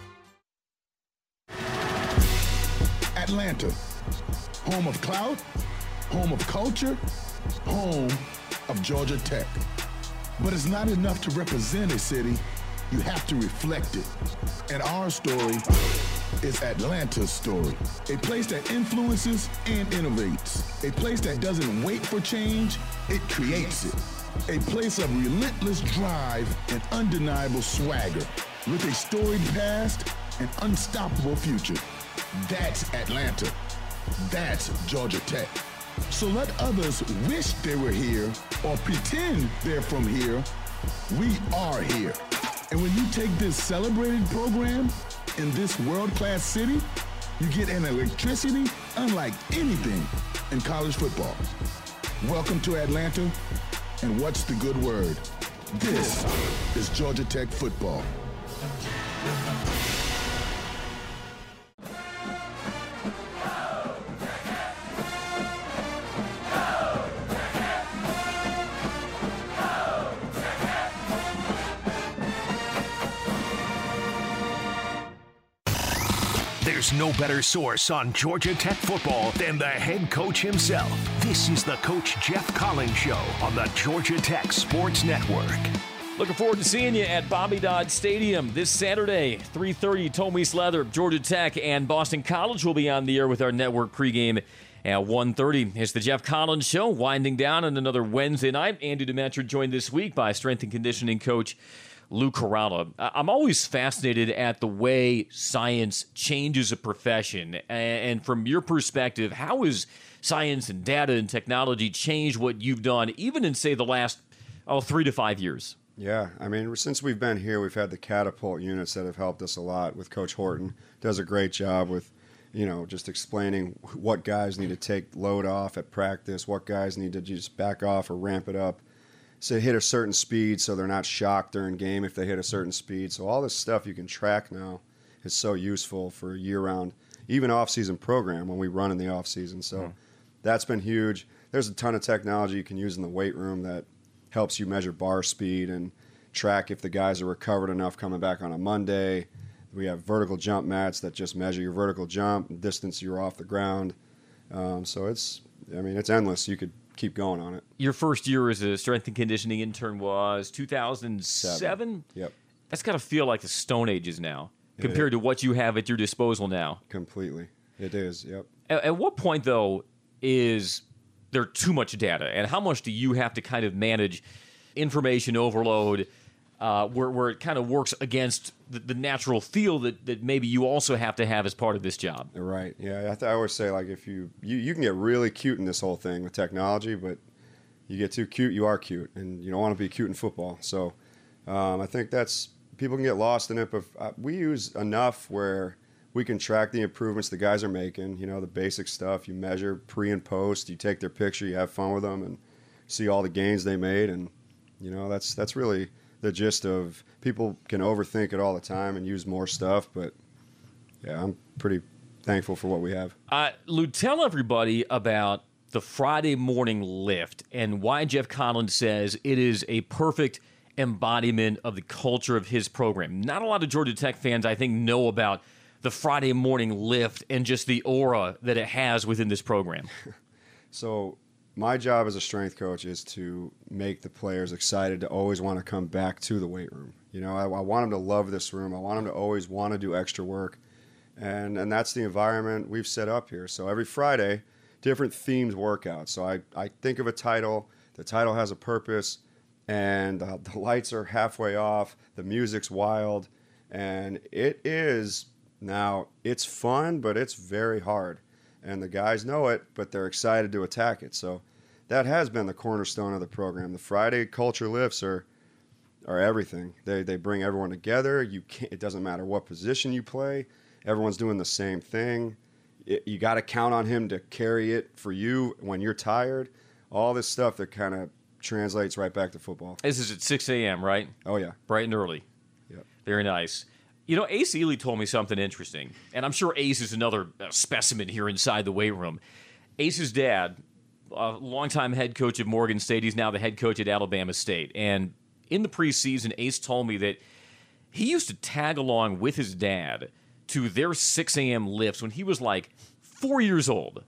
Atlanta, home of clout, home of culture, home of Georgia Tech. But it's not enough to represent a city, you have to reflect it. And our story is Atlanta's story. A place that influences and innovates. A place that doesn't wait for change, it creates it. A place of relentless drive and undeniable swagger. With a storied past and unstoppable future. That's Atlanta. That's Georgia Tech. So let others wish they were here or pretend they're from here. We are here. And when you take this celebrated program in this world-class city, you get an electricity unlike anything in college football. Welcome to Atlanta, and what's the good word? This is Georgia Tech football. No better source on Georgia Tech football than the head coach himself. This is the Coach Geoff Collins Show on the Georgia Tech Sports Network. Looking forward to seeing you at Bobby Dodd Stadium this Saturday, 3.30. Toe Meets Leather, Georgia Tech, and Boston College will be on the air with our network pregame at 1.30. It's the Geoff Collins Show, winding down on another Wednesday night. Andy Demetra joined this week by strength and conditioning coach Lou Caralla. I'm always fascinated at the way science changes a profession. And from your perspective, how has science and data and technology changed what you've done, even in, say, the last oh, three to five years? Yeah, I mean, since we've been here, we've had the catapult units that have helped us a lot. With Coach Horton, does a great job with, you know, just explaining what guys need to take load off at practice, what guys need to just back off or ramp it up so hit a certain speed so they're not shocked during game if they hit a certain speed. So all this stuff you can track now is so useful for a year-round, even off-season program when we run in the off-season. So mm. that's been huge. There's a ton of technology you can use in the weight room that helps you measure bar speed and track if the guys are recovered enough coming back on a Monday. We have vertical jump mats that just measure your vertical jump, distance you're off the ground. Um, so it's, I mean, it's endless. You could keep going on it. Your first year as a strength and conditioning intern was 2007. Yep. That's got to feel like the Stone Ages now, It compared is. to what you have at your disposal now. Completely, it is. Yep. At, at what point, though, is there too much data, and how much do you have to kind of manage information overload, uh, where where it kind of works against the, the natural feel that that maybe you also have to have as part of this job? Right. Yeah. I, th- I always say like if you, you you can get really cute in this whole thing with technology, but you get too cute, you are cute, and you don't want to be cute in football. So um, I think that's people can get lost in it, but uh, we use enough where we can track the improvements the guys are making. You know, the basic stuff. You measure pre and post. You take their picture. You have fun with them, and see all the gains they made. And you know, that's that's really the gist of people can overthink it all the time and use more stuff, but yeah, I'm pretty thankful for what we have. Uh, Lou, tell everybody about the Friday morning lift and why Geoff Collins says it is a perfect embodiment of the culture of his program. Not a lot of Georgia Tech fans, I think, know about the Friday morning lift and just the aura that it has within this program. So my job as a strength coach is to make the players excited to always want to come back to the weight room. You know, I, I want them to love this room. I want them to always want to do extra work, and and that's the environment we've set up here. So every Friday, different themed workouts. So I I think of a title. The title has a purpose, and uh, the lights are halfway off. The music's wild, and it is now it's fun, but it's very hard and the guys know it, but they're excited to attack it. So that has been the cornerstone of the program. The Friday culture lifts are are everything. They they bring everyone together. You can't. It doesn't matter what position you play. Everyone's doing the same thing. It, you got to count on him to carry it for you when you're tired. All this stuff that kind of translates right back to football. This is at 6 a.m., right? Oh yeah, bright and early. Yep. Very nice. You know, Ace Eley told me something interesting, and I'm sure Ace is another uh, specimen here inside the weight room. Ace's dad, a longtime head coach at Morgan State, he's now the head coach at Alabama State. And in the preseason, Ace told me that he used to tag along with his dad to their 6 a.m. lifts when he was like four years old.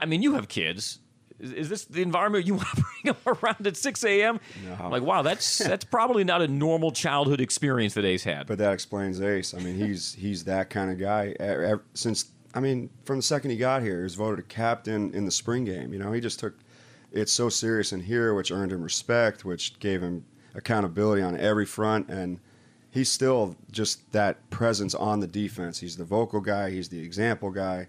I mean, you have kids. Is, is this the environment you want to bring them around at 6 a.m.? No. Like, wow, that's that's probably not a normal childhood experience that Ace had. But that explains Ace. I mean, he's he's that kind of guy. Since I mean, from the second he got here, he was voted a captain in the spring game. You know, he just took it so serious in here, which earned him respect, which gave him accountability on every front, and he's still just that presence on the defense. He's the vocal guy. He's the example guy.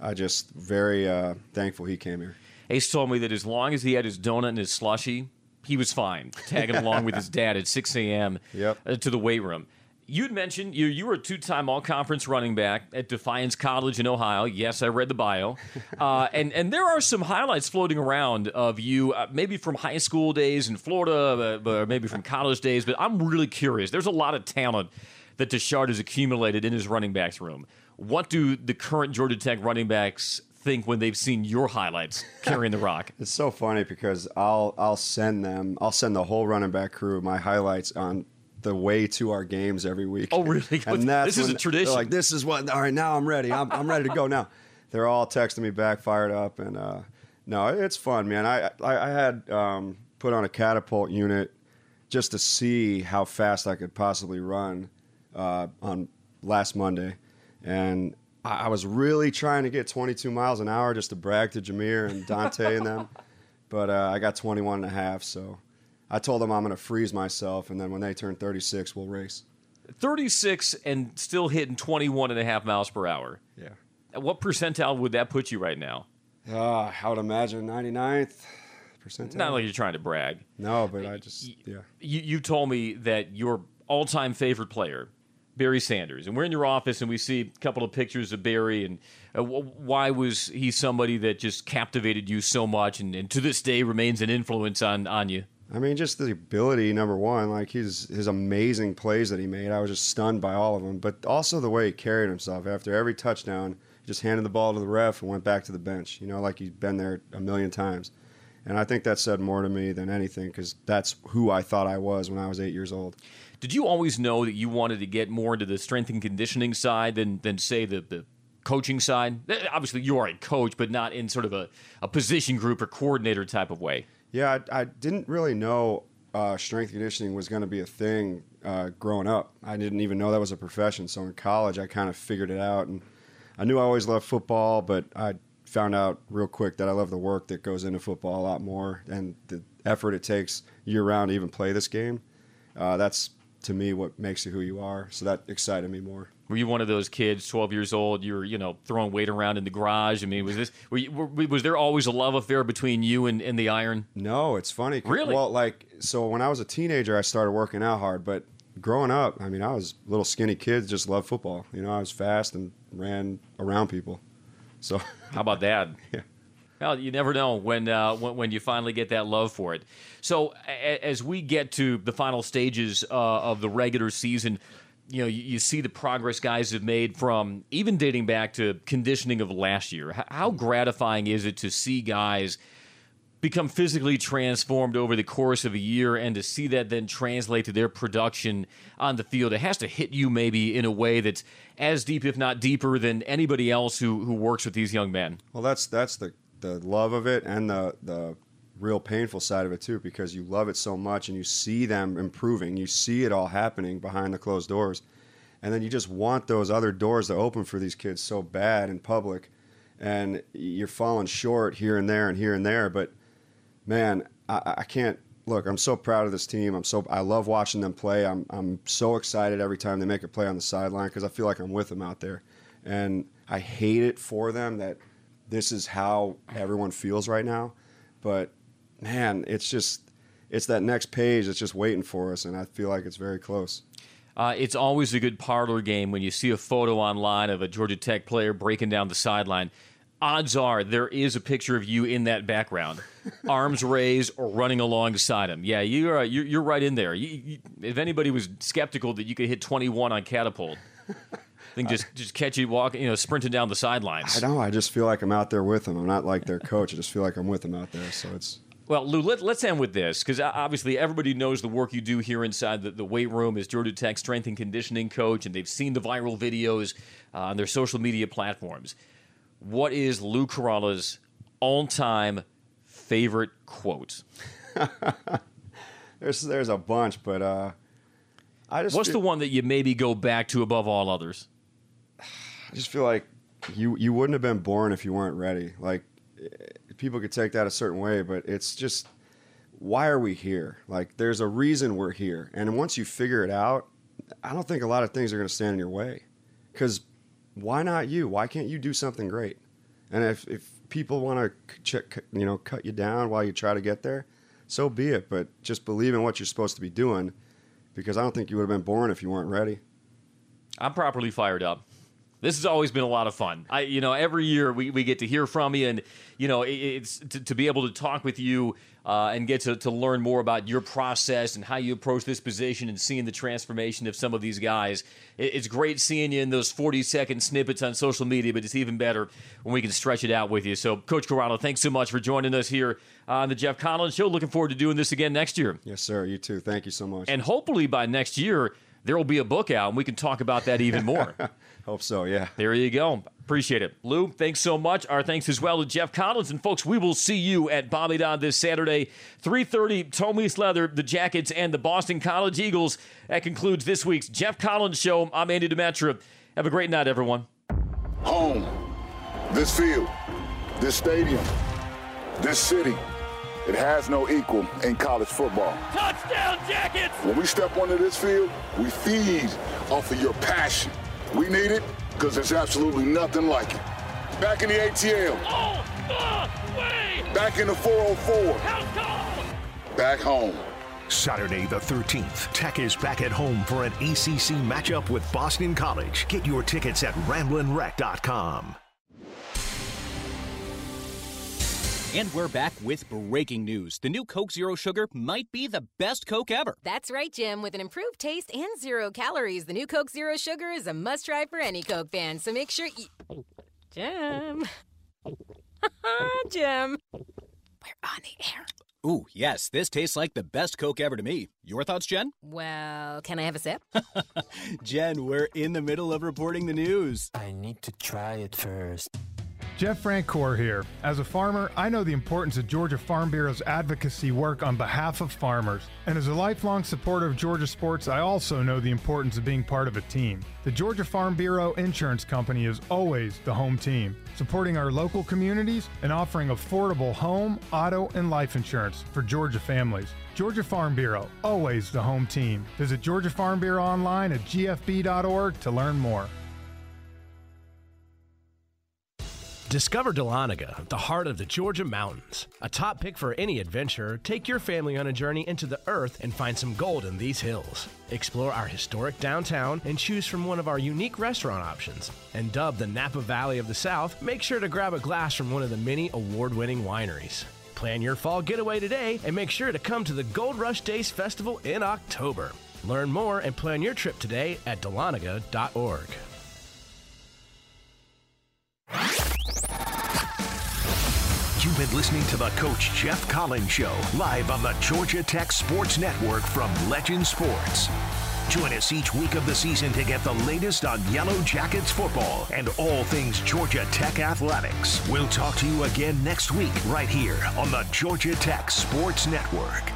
I just very uh, thankful he came here. Ace told me that as long as he had his donut and his slushy, he was fine tagging along with his dad at 6 a.m. Yep. uh, to the weight room. You'd mentioned you you were a two-time All-Conference running back at Defiance College in Ohio. Yes, I read the bio, uh, and and there are some highlights floating around of you, uh, maybe from high school days in Florida, uh, or maybe from college days. But I'm really curious. There's a lot of talent that Tashard has accumulated in his running backs room. What do the current Georgia Tech running backs think when they've seen your highlights carrying the rock? It's so funny because I'll I'll send them I'll send the whole running back crew my highlights on the way to our games every week. Oh, really? and that's This is a tradition. Like this is what. All right, now I'm ready. I'm, I'm ready to go now. They're all texting me back, fired up, and uh, no, it's fun, man. I I, I had um, put on a catapult unit just to see how fast I could possibly run uh, on last Monday, and I, I was really trying to get 22 miles an hour just to brag to Jahmyr and Dontae and them, but uh, I got 21 and a half, so. I told them I'm going to freeze myself, and then when they turn 36, we'll race. 36 and still hitting 21 and a half miles per hour. Yeah. At what percentile would that put you right now? Uh, I would imagine 99th percentile. Not like you're trying to brag. No, but I just, yeah. You, you told me that your all time favorite player, Barry Sanders, and we're in your office and we see a couple of pictures of Barry. And uh, wh- why was he somebody that just captivated you so much and, and to this day remains an influence on, on you? I mean, just the ability, number one, like his his amazing plays that he made. I was just stunned by all of them, but also the way he carried himself after every touchdown. He just handed the ball to the ref and went back to the bench. You know, like he'd been there a million times. And I think that said more to me than anything because that's who I thought I was when I was eight years old. Did you always know that you wanted to get more into the strength and conditioning side than, than say, the, the coaching side? Eh, Obviously, you are a coach, but not in sort of a, a position group or coordinator type of way. Yeah, I, I didn't really know uh, strength conditioning was going to be a thing uh, growing up. I didn't even know that was a profession. So in college, I kind of figured it out, and I knew I always loved football, but I found out real quick that I love the work that goes into football a lot more and the effort it takes year round to even play this game. Uh, that's to me what makes you who you are. So that excited me more. Were you one of those kids, 12 years old, you were, you know, throwing weight around in the garage? I mean, was this, were you, were, was there always a love affair between you and, and the iron? No, it's funny. Really? Well, like, so when I was a teenager, I started working out hard, but growing up, I mean, I was a little skinny kid, just loved football. You know, I was fast and ran around people. So, how about that? yeah. Well, you never know when, uh, when when you finally get that love for it. So, a- as we get to the final stages uh, of the regular season, you know, you, you see the progress guys have made from even dating back to conditioning of last year. H- how gratifying is it to see guys become physically transformed over the course of a year and to see that then translate to their production on the field? It has to hit you maybe in a way that's as deep, if not deeper, than anybody else who, who works with these young men. Well, that's that's the the love of it and the the real painful side of it too, because you love it so much and you see them improving, you see it all happening behind the closed doors, and then you just want those other doors to open for these kids so bad in public, and you're falling short here and there and here and there, but man, I, I can't look. I'm so proud of this team. I'm so I love watching them play. I'm I'm so excited every time they make a play on the sideline because I feel like I'm with them out there, and I hate it for them that this is how everyone feels right now. But man, it's just it's that next page that's just waiting for us, and I feel like it's very close. Uh, it's always a good parlor game when you see a photo online of a Georgia Tech player breaking down the sideline. Odds are there is a picture of you in that background, arms raised or running alongside him. Yeah, you're uh, you're, you're right in there. You, you, if anybody was skeptical that you could hit 21 on catapult, then just just catch you walking, you know, sprinting down the sidelines. I know. I just feel like I'm out there with them. I'm not like their coach. I just feel like I'm with them out there. So it's Well, Lou, let, us end with this because obviously everybody knows the work you do here inside the, the weight room as Georgia Tech strength and conditioning coach, and they've seen the viral videos uh, on their social media platforms. What is Lou Caralla's all-time favorite quote? there's there's a bunch, but uh, I just what's the one that you maybe go back to above all others? I just feel like you you wouldn't have been born if you weren't ready. Like eh, people could take that a certain way, but it's just why are we here? Like there's a reason we're here, and once you figure it out, I don't think a lot of things are going to stand in your way. Because why not you? Why can't you do something great? And if if people want to you know cut you down while you try to get there, so be it. But just believe in what you're supposed to be doing, because I don't think you would have been born if you weren't ready. I'm properly fired up. This has always been a lot of fun. I, you know, every year we, we get to hear from you, and you know, it, it's to, to, be able to talk with you uh, and get to, to learn more about your process and how you approach this position and seeing the transformation of some of these guys. It, it's great seeing you in those 40 second snippets on social media, but it's even better when we can stretch it out with you. So, Coach Caralla, thanks so much for joining us here on the Geoff Collins Show. Looking forward to doing this again next year. Yes, sir. You too. Thank you so much. And hopefully by next year there will be a book out and we can talk about that even more. Hope so, yeah. There you go. Appreciate it. Lou, thanks so much. Our thanks as well to Geoff Collins. And folks, we will see you at Bobby Dodd this Saturday, 3.30, Toe Meets Leather, the Jackets, and the Boston College Eagles. That concludes this week's Geoff Collins Show. I'm Andy Demetra. Have a great night, everyone. Home. This field. This stadium. This city. It has no equal in college football. Touchdown, Jackets! When we step onto this field, we feed off of your passion. We need it because there's absolutely nothing like it. Back in the ATL. All the way! Back in the 404. House call! Back home. Saturday the 13th, Tech is back at home for an ACC matchup with Boston College. Get your tickets at ramblinwreck.com. And we're back with breaking news. The new Coke Zero Sugar might be the best Coke ever. That's right, Jim. With an improved taste and zero calories, the new Coke Zero Sugar is a must try for any Coke fan. So make sure you. Jim. Jim. We're on the air. Ooh, yes, this tastes like the best Coke ever to me. Your thoughts, Jen? Well, can I have a sip? Jen, we're in the middle of reporting the news. I need to try it first. Jeff Francoeur here. As a farmer, I know the importance of Georgia Farm Bureau's advocacy work on behalf of farmers. And as a lifelong supporter of Georgia sports, I also know the importance of being part of a team. The Georgia Farm Bureau Insurance Company is always the home team, supporting our local communities and offering affordable home, auto, and life insurance for Georgia families. Georgia Farm Bureau, always the home team. Visit Georgia Farm Bureau online at gfb.org to learn more. Discover Dahlonega, the heart of the Georgia mountains. A top pick for any adventure, take your family on a journey into the earth and find some gold in these hills. Explore our historic downtown and choose from one of our unique restaurant options. And dubbed the Napa Valley of the South, make sure to grab a glass from one of the many award winning wineries. Plan your fall getaway today and make sure to come to the Gold Rush Days Festival in October. Learn more and plan your trip today at dahlonega.org. You've been listening to the Coach Geoff Collins Show, live on the Georgia Tech Sports Network from Legend Sports. Join us each week of the season to get the latest on Yellow Jackets football and all things Georgia Tech athletics. We'll talk to you again next week, right here on the Georgia Tech Sports Network.